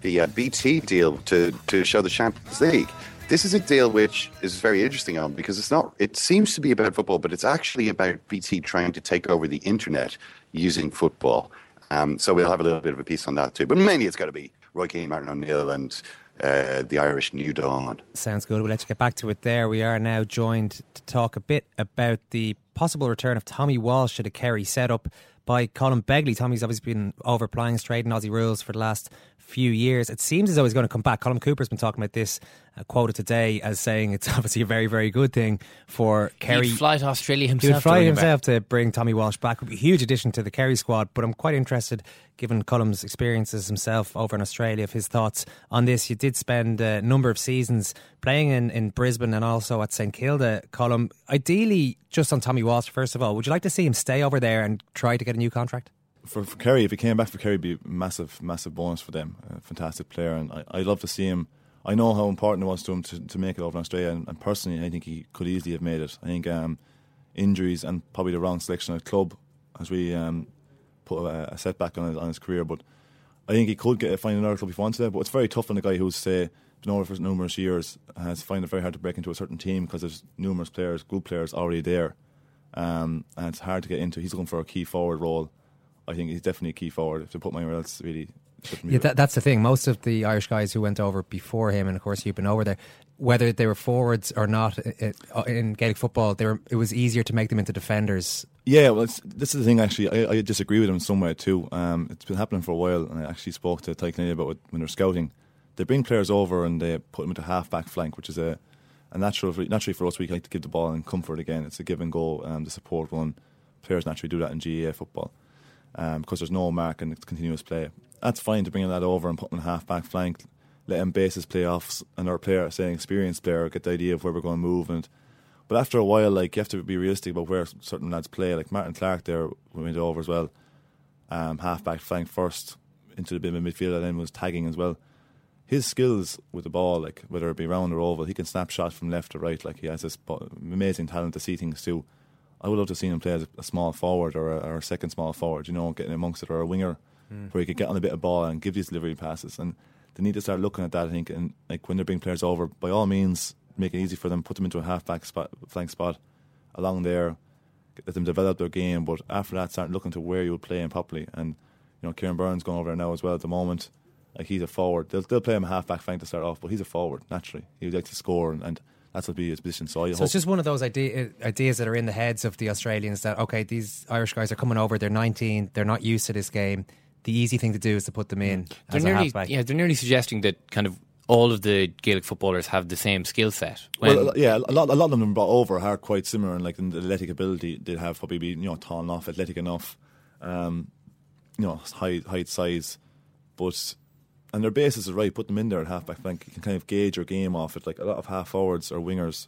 the uh, BT deal to to show the Champions League. This is a deal which is very interesting on because it's not. It seems to be about football, but it's actually about BT trying to take over the internet using football. Um, so we'll have a little bit of a piece on that too. But mainly, it's got to be Roy Keane, Martin O'Neill, and uh, the Irish New Dawn. Sounds good. We'll let you get back to it there. We are now joined to talk a bit about the possible return of Tommy Walsh to the Kerry setup by Colm Begley. Tommy's obviously been overplaying straight in Aussie rules for the last few years. It seems as though he's going to come back. Colm Cooper's been talking about this, quoted today as saying it's obviously a very, very good thing for Kerry. He'd fly to Australia He would himself. to fly bring back. to bring Tommy Walsh back. Would be a huge addition to the Kerry squad. But I'm quite interested, given Colm's experiences himself over in Australia, of his thoughts on this. You did spend a number of seasons playing in, in Brisbane and also at St Kilda, Cullum. Ideally, just on Tommy Walsh, first of all, would you like to see him stay over there and try to get a new contract? for, for Kerry, if he came back for Kerry, it'd be a massive, massive bonus for them. A fantastic player, and I, I'd love to see him. I know how important it was to him to, to make it over in Australia, and, and personally, I think he could easily have made it. I think um, injuries and probably the wrong selection at club has really um, put a, a setback on his, on his career. But I think he could get find another club if he wanted to. But it's very tough on a guy who's say been over for numerous years has find it very hard to break into a certain team because there's numerous players, good players already there, um, and it's hard to get into. He's looking for a key forward role. I think he's definitely a key forward. If they put my else, really. Yeah, that, that's the thing. Most of the Irish guys who went over before him, and of course you've been over there, whether they were forwards or not i- i- in Gaelic football, they were, it was easier to make them into defenders. Yeah, well, it's, this is the thing. Actually, I, I disagree with him somewhere too. Um, it's been happening for a while, and I actually spoke to Tadhg Kennedy about it when they're scouting. They bring players over and they put them into half back flank, which is a, a natural. Naturally for us, we like to give the ball in comfort again. It's a give and go. Um, the support one, players naturally do that in GAA football um, because there's no mark and it's continuous play. That's fine to bring that over and put them in half back flank, let him base his playoffs, and our player, say an experienced player, get the idea of where we're going to move and. But after a while, like you have to be realistic about where certain lads play. Like Martin Clarke, there we went over as well. Um, half back flank first into the bit of midfield, and then was tagging as well. His skills with the ball, like whether it be round or oval, he can snap shot from left to right. Like he has this amazing talent to see things too. I would love to see him play as a small forward or a, or a second small forward. You know, getting amongst it or a winger Mm. where he could get on a bit of ball and give these delivery passes. And they need to start looking at that. I think, and like when they're bringing players over, by all means, make it easy for them. Put them into a half back spot, flank spot along there. let them develop their game. But after that, start looking to where you would play him properly. And you know, Kieran Burns going over there now as well at the moment. Like he's a forward. They'll, they'll play him a half back flank to start off, but he's a forward naturally. He would like to score, and, and that's what be his position. So, I So hope it's just one of those idea, ideas that are in the heads of the Australians that okay, these Irish guys are coming over. They're 19. They're not used to this game. The easy thing to do is to put them in They're as a nearly, halfback. yeah, they're nearly suggesting that kind of all of the Gaelic footballers have the same skill set. Well, yeah, a lot, a lot of them brought over are quite similar, and like in the athletic ability, they have probably be you know tall enough, athletic enough, um, you know, height, height, size, but and their basis is right. Put them in there at halfback flank. You can kind of gauge your game off it. Like a lot of half forwards or wingers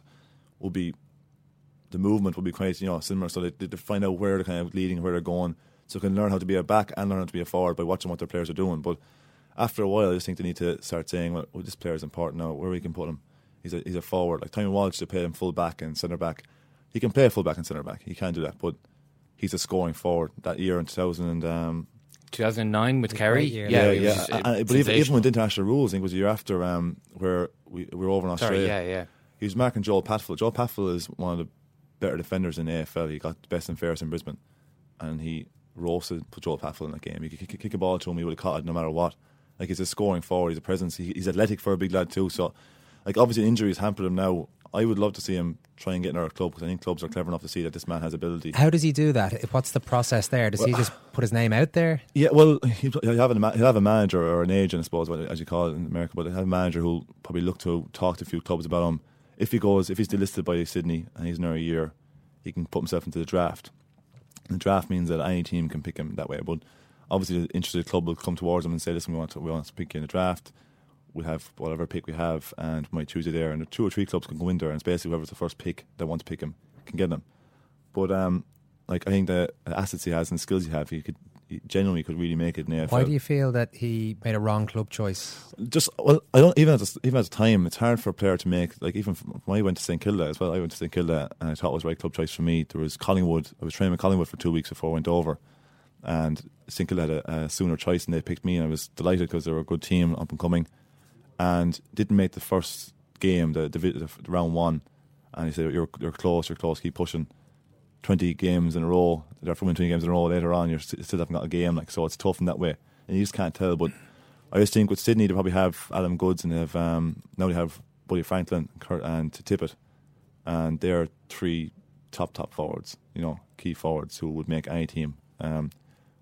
will be the movement will be quite you know similar, so they, they find out where they're kind of leading, where they're going, so they can learn how to be a back and learn how to be a forward by watching what their players are doing. But after a while, I just think they need to start saying, well, well this player is important now. Where we can put him, he's a he's a forward. Like Tommy Walsh, to play him full back and centre back. He can play full back and centre back. He can do that, but he's a scoring forward. That year in 2000 and um, 2009 with Kerry. year. yeah, it yeah. was, I believe even sensational. with international rules, I think it was a year after um, where we, we were over in Sorry, Australia. yeah, yeah. He was marking Joel Patfull. Joel Patfull is one of the better defenders in the AFL. He got best and fairest in Brisbane, and he roasted Joel Patfull in that game. He could kick, kick a ball to him, he would have caught it no matter what. Like he's a scoring forward, he's a presence. He, he's athletic for a big lad too. So, like obviously injuries hampered him now. I would love to see him try and get in our club because I think clubs are clever enough to see that this man has ability. How does he do that? What's the process there? Does he just uh, put his name out there? Yeah, well, he'll have, a, he'll have a manager or an agent, I suppose, as you call it in America, but he'll have a manager who'll probably look to talk to a few clubs about him. If he goes, if he's delisted by Sydney and he's in there a year, he can put himself into the draft. The draft means that any team can pick him that way, but obviously the interested club will come towards him and say, listen, we want to, we want to pick you in the draft. We have whatever pick we have and we might choose you there. And two or three clubs can go in there and it's basically whoever's the first pick that wants to pick him can get him. But um, like I think the assets he has and the skills he have, he could he genuinely could really make it in the AFL. Why do you feel that he made a wrong club choice? just well, I don't even at the, even at the time, it's hard for a player to make. Like even when I went to St Kilda as well, I went to St Kilda and I thought it was the right club choice for me. There was Collingwood. I was training with Collingwood for two weeks before I went over, and St Kilda had a, a sooner choice and they picked me, and I was delighted because they were a good team, up and coming, and didn't make the first game, the the, the, round one, and he said you're you're close, you're close, keep pushing. 20 games in a row, after winning 20 games in a row later on, you st- still haven't got a game, like so it's tough in that way. And you just can't tell. But I just think with Sydney, they probably have Adam Goodes and they have um, now they have Buddy Franklin Kurt, and Tippett, and they're three top top forwards, you know, key forwards who would make any team. Um,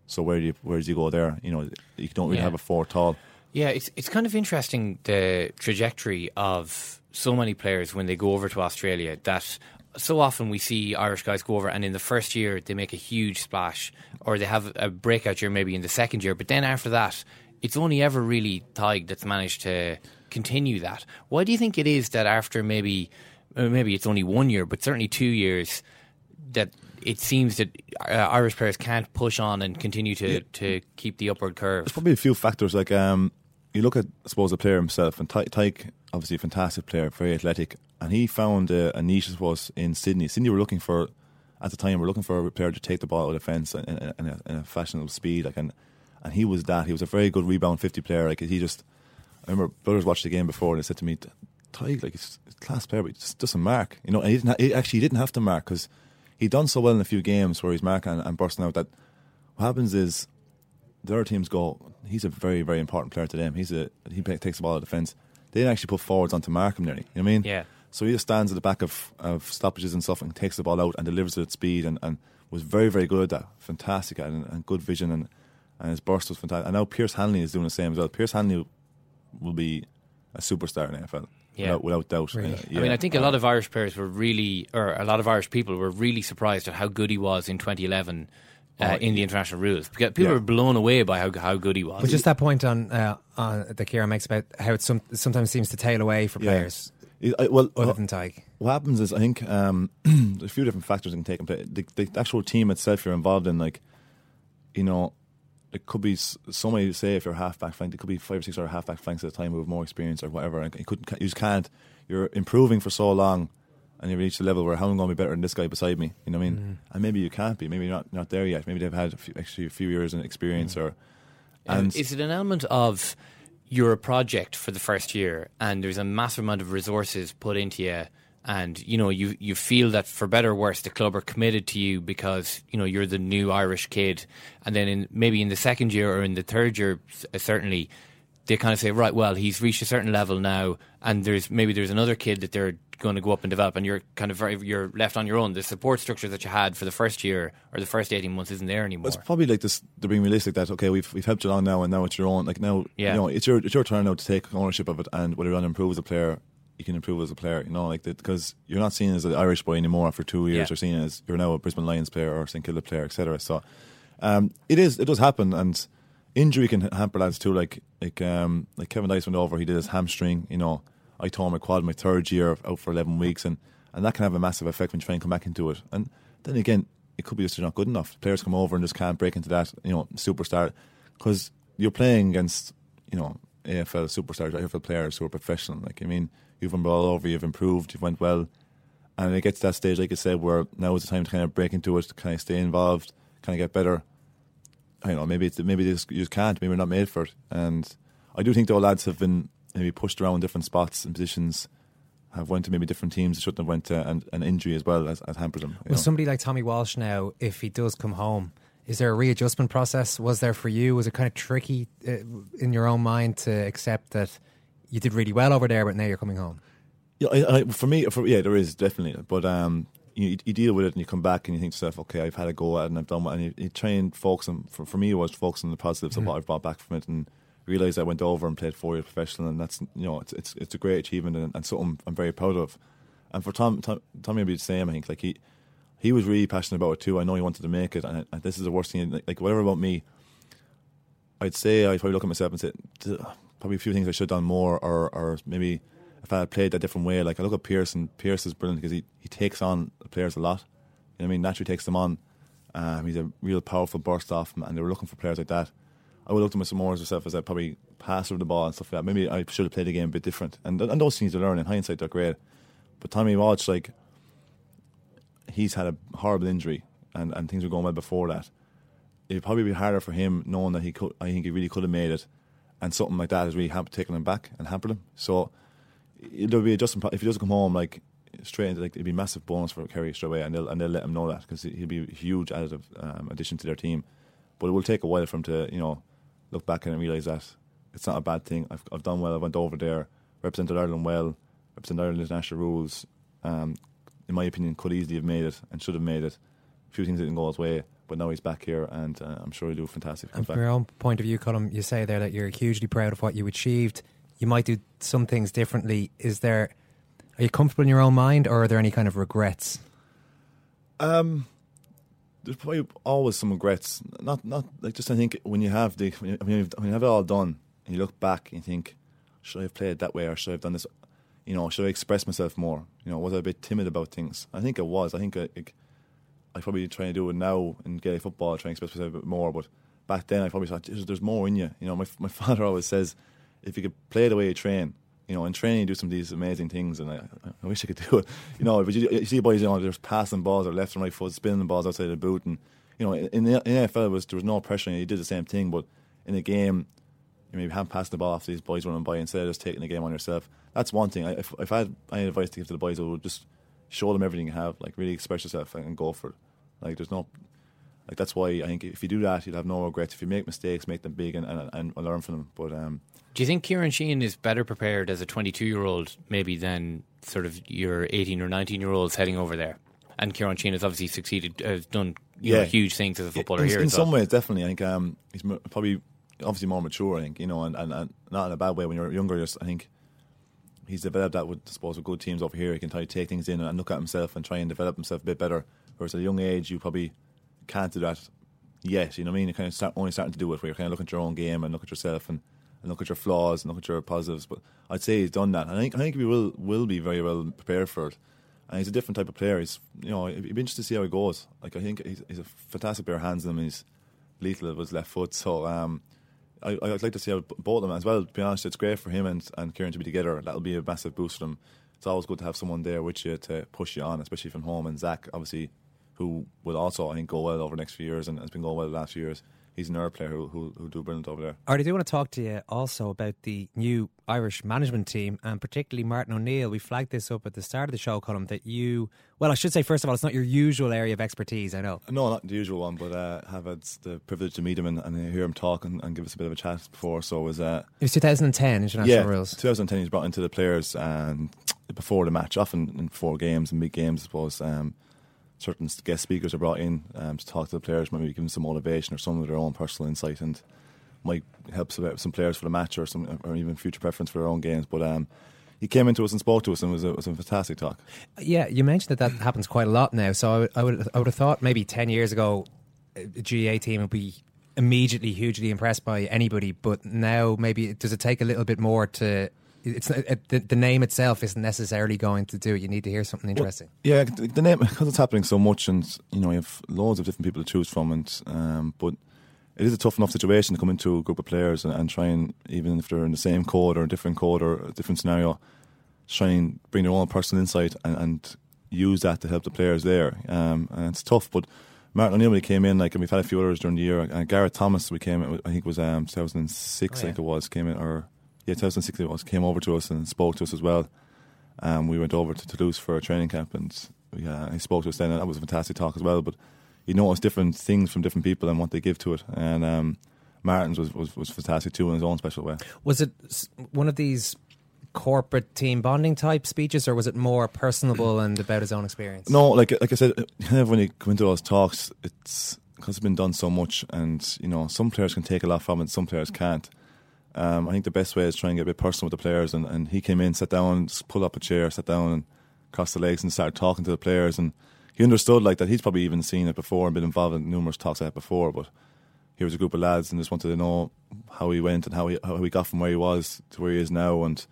so where do you where do you go there? You know, you don't really Yeah. have a four tall. Yeah, it's it's kind of interesting the trajectory of so many players when they go over to Australia that so often we see Irish guys go over and in the first year they make a huge splash or they have a breakout year maybe in the second year, but then after that it's only ever really Tadhg that's managed to continue that. Why do you think it is that after maybe uh, maybe it's only one year, but certainly two years that it seems that uh, Irish players can't push on and continue to, to keep the upward curve? There's probably a few factors. Like um, you look at, I suppose, the player himself, and Ty- Tadhg, obviously a fantastic player, very athletic, and he found a, a niche, I suppose, in Sydney. Sydney were looking for, at the time, were looking for a player to take the ball out of the fence in, in, in, a, in a fashionable speed, like, and and he was that. He was a very good rebound fifty player. Like he just, I remember brothers watched the game before and they said to me, Tadhg, like he's a class player, but he just doesn't mark. You know, and he didn't. Ha- he actually he didn't have to mark because he'd done so well in a few games where he's marking and, and bursting out that what happens is the other teams go, he's a very, very important player to them. He's a he takes the ball out of defence. They didn't actually put forwards on to mark him nearly. You know what I mean? Yeah. So he just stands at the back of, of stoppages and stuff and takes the ball out and delivers it at speed and, and was very, very good at that. Fantastic and, and good vision and, and his burst was fantastic. And now Pearce Hanley is doing the same as well. Pearce Hanley will be a superstar in AFL. Yeah. Without, without doubt. Uh, I mean, I think a lot of Irish players were really, or a lot of Irish people were really surprised at how good he was in 2011 uh, Oh, in the international rules. Because People Yeah. were blown away by how how good he was. But just that point on, uh, on that Kieran makes about how it some, sometimes seems to tail away for Yeah. players. I- I- well, other what- than Tadhg. What happens is, I think um, there's a few different factors that can take place. The, the actual team itself you're involved in, like, you know, it could be s- so many. Say if you're a halfback flank, it could be five or six other halfback flanks at a time who have more experience or whatever. And you couldn't, you just can't. You're improving for so long, and you reach the level where how am I going to be better than this guy beside me? You know what I mean? Mm-hmm. And maybe you can't be. Maybe you're not not there yet. Maybe they've had a few, actually a few years in experience, mm-hmm. or And and is it an element of you're a project for the first year and there's a massive amount of resources put into you and you know you you feel that for better or worse the club are committed to you because you know you're the new Irish kid and then in maybe in the second year or in the third year uh, certainly they kind of say right well he's reached a certain level now and there's maybe there's another kid that they're going to go up and develop and you're kind of very you're left on your own the support structure that you had for the first year or the first 18 months isn't there anymore It's probably like this. They're being realistic that okay, we've we've helped you along now, and now it's your own. Like now, Yeah. you know, it's your it's your turn now to take ownership of it, and whether you want to improve as a player, you can improve as a player. You know, like that because you're not seen as an Irish boy anymore after two years. Yeah. You're seen as you're now a Brisbane Lions player or St Kilda player, etc. So, um, it is it does happen, and injury can hamper lads too. Like like um like Kevin Dyas went over, he did his hamstring. You know, I tore my quad my third year out for eleven weeks, and and that can have a massive effect when you try and come back into it. And then again, it could be just you're not good enough. Players come over and just can't break into that, you know, superstar because you're playing against, you know, AFL superstars, AFL players who are professional. Like, I mean, you've been all over, you've improved, you've went well, and it gets to that stage, like I said, where now is the time to kind of break into it, to kind of stay involved, kind of get better. I don't know, maybe it's maybe this, you just can't, maybe you're not made for it. And I do think though lads have been maybe pushed around different spots and positions, have went to maybe different teams shouldn't have went to, and an injury as well has, has hampered them. With know. somebody like Tommy Walsh now, if he does come home, is there a readjustment process? Was there for you? Was it kind of tricky uh, in your own mind to accept that you did really well over there, but now you're coming home? Yeah, I, I, for me, for, yeah, there is definitely, but um, you, you deal with it and you come back and you think to yourself, okay, I've had a go at it and I've done what, and you, you try and focus on. For, for me, it was focus on the positives of Mhm. what I've brought back from it and realize I went over and played four years professional, and that's you know it's it's, it's a great achievement and, and something I'm very proud of. And for Tom, Tom Tommy would be the same. I think like he he was really passionate about it too. I know he wanted to make it, and, and this is the worst thing. Like, like whatever about me, I'd say I'd probably look at myself and say "Duh, probably a few things I should have done more, or or maybe if I had played that different way. Like I look at Pearson. Pearce is brilliant because he, he takes on players a lot. You know I mean, naturally takes them on. Um, he's a real powerful burst off, and they were looking for players like that. I would look to myself more as myself as I probably pass over the ball and stuff like that. Maybe I should have played the game a bit different. And and those things you learn in hindsight they're great. But Tommy Walsh, like he's had a horrible injury and, and things were going well before that. It'd probably be harder for him knowing that he could. I think he really could have made it, and something like that has really hampered, taken him back and hampered him. So there'll be adjustment. If he doesn't come home like straight into like it'd be massive bonus for Kerry straight away, and they'll and they'll let him know that because he'll be a huge additive um, addition to their team. But it will take a while for him to you know look back and realize that it's not a bad thing. I've I've done well. I went over there, represented Ireland well, represented Ireland international rules. Um, in my opinion, could easily have made it and should have made it. A few things didn't go his way, but now he's back here, and uh, I'm sure he'll do a fantastic. And from back. your own point of view, Colm, you say there that you're hugely proud of what you achieved. You might do some things differently. Is there? Are you comfortable in your own mind, or are there any kind of regrets? Um, there's probably always some regrets. Not, not like just I think when you have the when you, when you when you have it all done and you look back and you think, should I have played that way or should I have done this? You know, should I express myself more? You know, was I a bit timid about things? I think I was. I think I, I probably try to do it now in Gaelic football, try and express myself a bit more. But back then, I probably thought "There's- there's more in you. You know, my my father always says, if you could play the way you train, you know, in training you do some of these amazing things, and I, I wish I could do it. You know, but you, you see boys, you know, they're passing balls or left and right foot, spinning the balls outside the boot, and you know, in the in NFL, it was there was no pressure. You did the same thing, but in a game, you maybe haven't passed the ball off these boys running by instead of just taking the game on yourself. That's one thing. I, if, if I had any advice to give to the boys, I would just show them everything you have, like really express yourself and go for it. Like there's no, like that's why I think if you do that, you'll have no regrets. If you make mistakes, make them big and and, and learn from them. But um, Do you think Ciarán Sheehan is better prepared as a 22 year old maybe than sort of your 18 or 19 year olds heading over there? And Ciarán Sheehan has obviously succeeded, has done you know, huge things as a footballer in, here. In some ways, definitely. I think um, he's probably obviously more mature. I think you know, and, and, and not in a bad way. When you're younger, just I think he's developed that with I suppose with good teams over here. He can try to take things in and look at himself and try and develop himself a bit better. Whereas at a young age, you probably can't do that yet. You know what I mean? You're kind of start, only starting to do it where you're kind of looking at your own game and look at yourself and, and look at your flaws and look at your positives. But I'd say he's done that. And I think I think he will will be very well prepared for it. And he's a different type of player. He's you know it'd be interesting to see how he goes. Like I think he's, he's a fantastic pair of hands him. He's lethal with his left foot. So um, I, I'd like to see how both of them as well. To be honest, it's great for him and, and Kieran to be together. That'll be a massive boost for them. It's always good to have someone there with you to push you on, especially from home. And Zach, obviously, who will also, I think, go well over the next few years and has been going well the last few years. He's another player who who who do brilliant over there. Alright, I do want to talk to you also about the new Irish management team and particularly Martin O'Neill. We flagged this up at the start of the show, Colm, that you, well, I should say, first of all, it's not your usual area of expertise, I know. No, not the usual one, but uh, have had the privilege to meet him and, and hear him talk and, and, give us a bit of a chat before. So it was. Uh, it was 2010 international yeah, rules. 2010. He's brought into the players and before the match, often in four games and big games, I suppose. Um, certain guest speakers are brought in um, to talk to the players, maybe give them some motivation or some of their own personal insight, and might help some, players for the match or some or even future preference for their own games. But um, he came into us and spoke to us, and was a, was a fantastic talk. Yeah, you mentioned that that happens quite a lot now. So I would, I would I would have thought maybe ten years ago, a GA team would be immediately hugely impressed by anybody, but now maybe does it take a little bit more to it's it, the, the, name itself isn't necessarily going to do it. You need to hear something interesting. Well, yeah, the, name because it's happening so much, and you know you have loads of different people to choose from, and um, but it is a tough enough situation to come into a group of players and, and, try and even if they're in the same code or a different code or a different scenario, try and bring their own personal insight and, and use that to help the players there. Um, and it's tough, but. Martin O'Neill when he came in, like, and we've had a few others during the year. Uh, Gareth Thomas, we came, in, I think it was um, 2006, oh, yeah. I think it was, came in, or yeah, 2006 it was, came over to us and spoke to us as well. Um, we went over to Toulouse for a training camp and we, uh, he spoke to us then, and that was a fantastic talk as well. But you notice different things from different people and what they give to it. And um, Martin's was, was, was fantastic too in his own special way. Was it one of these corporate team bonding type speeches, or was it more personable and about his own experience? No, like like I said, of when you come into those talks, it's because it's been done so much, and you know some players can take a lot from it, some players can't. Um, I think the best way is try and get a bit personal with the players. And, and he came in, sat down, pulled up a chair, sat down and crossed the legs and started talking to the players. And he understood like that he's probably even seen it before and been involved in numerous talks like that before. But here was a group of lads and just wanted to know how he went and how he how he got from where he was to where he is now. And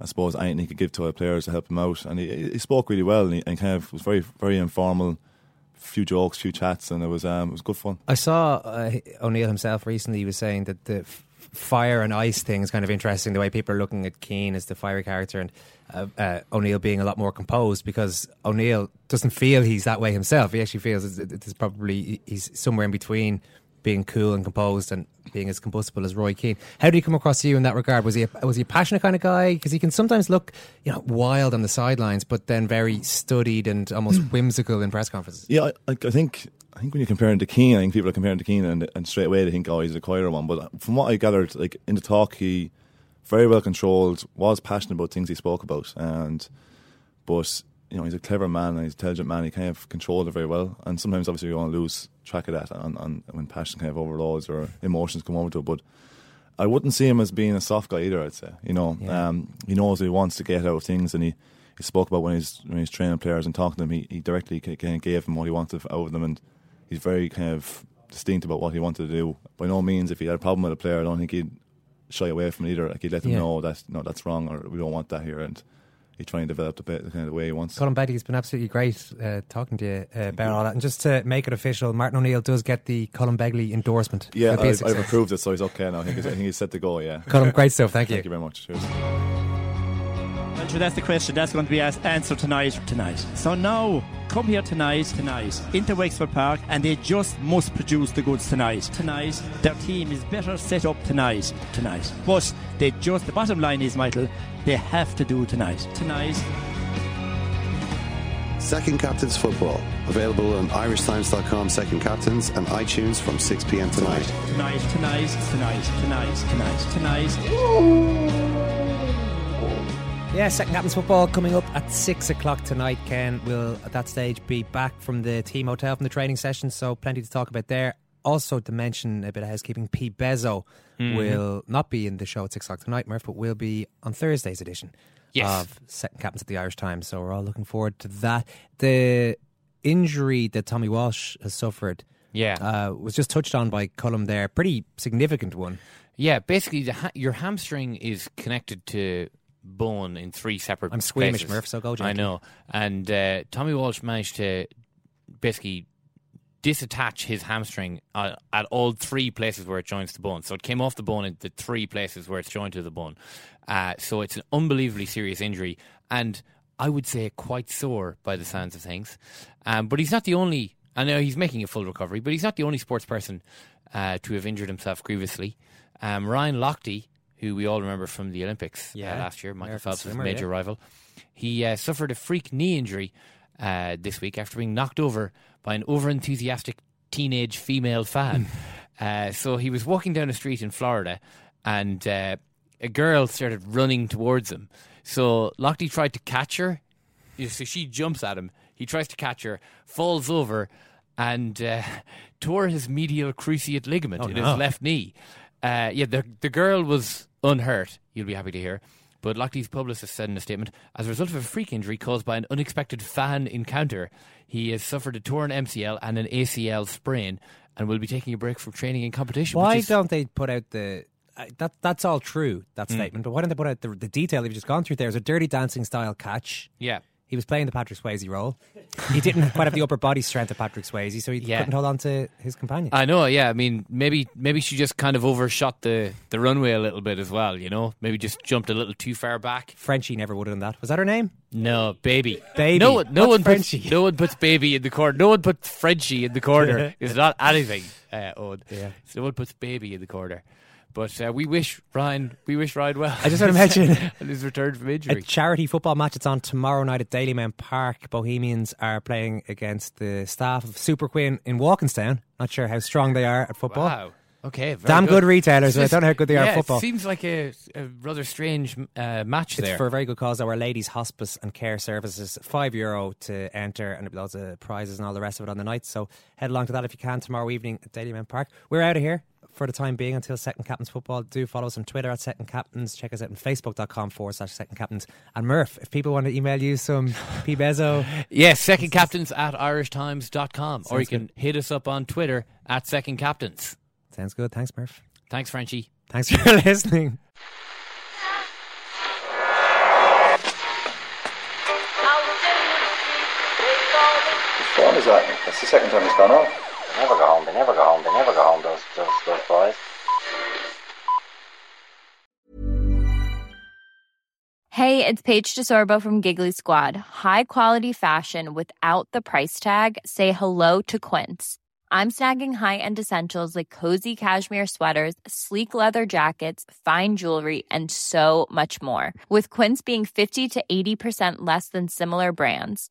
I suppose anything he could give to our players to help him out. And he, he spoke really well and, he, and kind of was very very informal few jokes, few chats, and it was um, it was good fun. I saw uh, O'Neill himself recently. He was saying that the fire and ice thing is kind of interesting. The way people are looking at Keane as the fiery character and uh, uh, O'Neill being a lot more composed because O'Neill doesn't feel he's that way himself. He actually feels it's, it's probably he's somewhere in between being cool and composed and being as combustible as Roy Keane. How did he come across to you in that regard? Was he a, was he a passionate kind of guy? Because he can sometimes look, you know, wild on the sidelines, but then very studied and almost whimsical in press conferences. Yeah, I, I think I think when you're comparing to Keane, I think people are comparing to Keane, and, and straight away they think, oh, he's a quieter one. But from what I gathered, like in the talk, he very well controlled, was passionate about things he spoke about, and but you know he's a clever man, and he's an intelligent man. He kind of controlled it very well, and sometimes obviously you want to lose track of that on, on when passion kind of overloads or emotions come over to it. But I wouldn't see him as being a soft guy either. I'd say, you know, yeah. um, he knows he wants to get out of things, and he. He spoke about when he's when he's training players and talking to them. He, he directly kind of gave them what he wanted out of them, and he's very kind of distinct about what he wanted to do. By no means, if he had a problem with a player, I don't think he'd shy away from it either. Like he'd let them yeah. know that no, that's wrong, or we don't want that here, and he's trying to develop the, bit, the kind of way he wants. Colm Begley, it's been absolutely great uh, talking to you uh, about all that. And just to make it official, Martin O'Neill does get the Colm Begley endorsement. Yeah, I've, I've, approved it, so he's okay now. I think, he's, I think he's set to go. Yeah, Colm, great stuff. Thank you. Thank you very much. Cheers. Sure, that's the question. That's going to be answered tonight. Tonight. So now, come here tonight, tonight, into Wexford Park, and they just must produce the goods tonight. Tonight, their team is better set up tonight. Tonight. But they just, the bottom line is, Michael, they have to do tonight. Tonight. Second Captains Football. Available on irishtimes.com second captains and iTunes from 6 p.m. tonight. Tonight, tonight, tonight, tonight, tonight, tonight. tonight. Yeah, second captain's football coming up at six o'clock tonight. Ken will at that stage be back from the team hotel from the training session, so plenty to talk about there. Also, to mention a bit of housekeeping, Pete Bezo mm-hmm. will not be in the show at six o'clock tonight, Murph, but will be on Thursday's edition yes. of Second Captains at the Irish Times. So we're all looking forward to that. The injury that Tommy Walsh has suffered, yeah, uh, was just touched on by Colm there. Pretty significant one. Yeah, basically, ha- your hamstring is connected to bone in three separate. I'm squeamish, places. Murph. So go. Gently. I know. And uh, Tommy Walsh managed to basically disattach his hamstring uh, at all three places where it joins the bone. So it came off the bone at the three places where it's joined to the bone. Uh, so it's an unbelievably serious injury. And I would say, quite sore by the sounds of things. Um, but he's not the only. I know he's making a full recovery, but he's not the only sports person uh, to have injured himself grievously. Um, Ryan Lochte, who we all remember from the Olympics uh, last year, Michael American Phelps' swimmer, major yeah. rival, he uh, suffered a freak knee injury uh, this week after being knocked over by an overenthusiastic teenage female fan. uh, so he was walking down a street in Florida, and uh, a girl started running towards him. So Lochte tried to catch her. So she jumps at him. He tries to catch her, falls over, and uh, tore his medial cruciate ligament Oh, in no. his left knee. Uh, yeah, the the girl was unhurt. You'll be happy to hear. But Lochte's publicist said in a statement, as a result of a freak injury caused by an unexpected fan encounter, he has suffered a torn MCL and an ACL sprain, and will be taking a break from training and competition. Why is, don't they put out the? Uh, that that's all true. That Mm. statement, but why don't they put out the, the detail you've just gone through? There's a dirty dancing style catch. Yeah. He was playing the Patrick Swayze role. He didn't quite have the upper body strength of Patrick Swayze, so he Yeah. couldn't hold on to his companion. I know, yeah. I mean, maybe maybe she just kind of overshot the, the runway a little bit as well. You know, maybe just jumped a little too far back. Frenchie never would have done that. Was that her name? No, baby, Baby. No, one- no What's one puts Frenchie? no one puts baby in the corner. No one puts Frenchie in the corner. it's not anything. Uh, Owen. Yeah. So no one puts baby in the corner. But uh, we wish Ryan, we wish Ryan well. I just want to mention on his return from injury. a charity football match. It's on tomorrow night at Dalymount Park. Bohemians are playing against the staff of Superquinn in Walkinstown. Not sure how strong they are at football. Wow. Okay. very Damn good retailers, but I don't know how good they are at football. It seems like a, a rather strange uh, match It's there. for a very good cause. Our Ladies Hospice and Care Services, five euro to enter, and there'll loads of prizes and all the rest of it on the night. So head along to that if you can tomorrow evening at Dalymount Park. We're out of here for the time being until Second Captains Football. Do follow us on Twitter at Second Captains. Check us out on Facebook.com forward slash Second Captains. And Murph, if people want to email you some P Bezo, Yes, second captains at irishtimes.com. Or you Sounds can hit us up on Twitter at second captains. sounds good. Thanks, Murph. Thanks, Frenchie. Thanks for listening. Whose phone is that? That's the second time it's gone off. Never go home, they never go home, they never go home, those, those, those boys. Hey, it's Paige DeSorbo from Giggly Squad. High quality fashion without the price tag. Say hello to Quince. I'm snagging high-end essentials like cozy cashmere sweaters, sleek leather jackets, fine jewelry, and so much more. With Quince being 50 to 80% less than similar brands.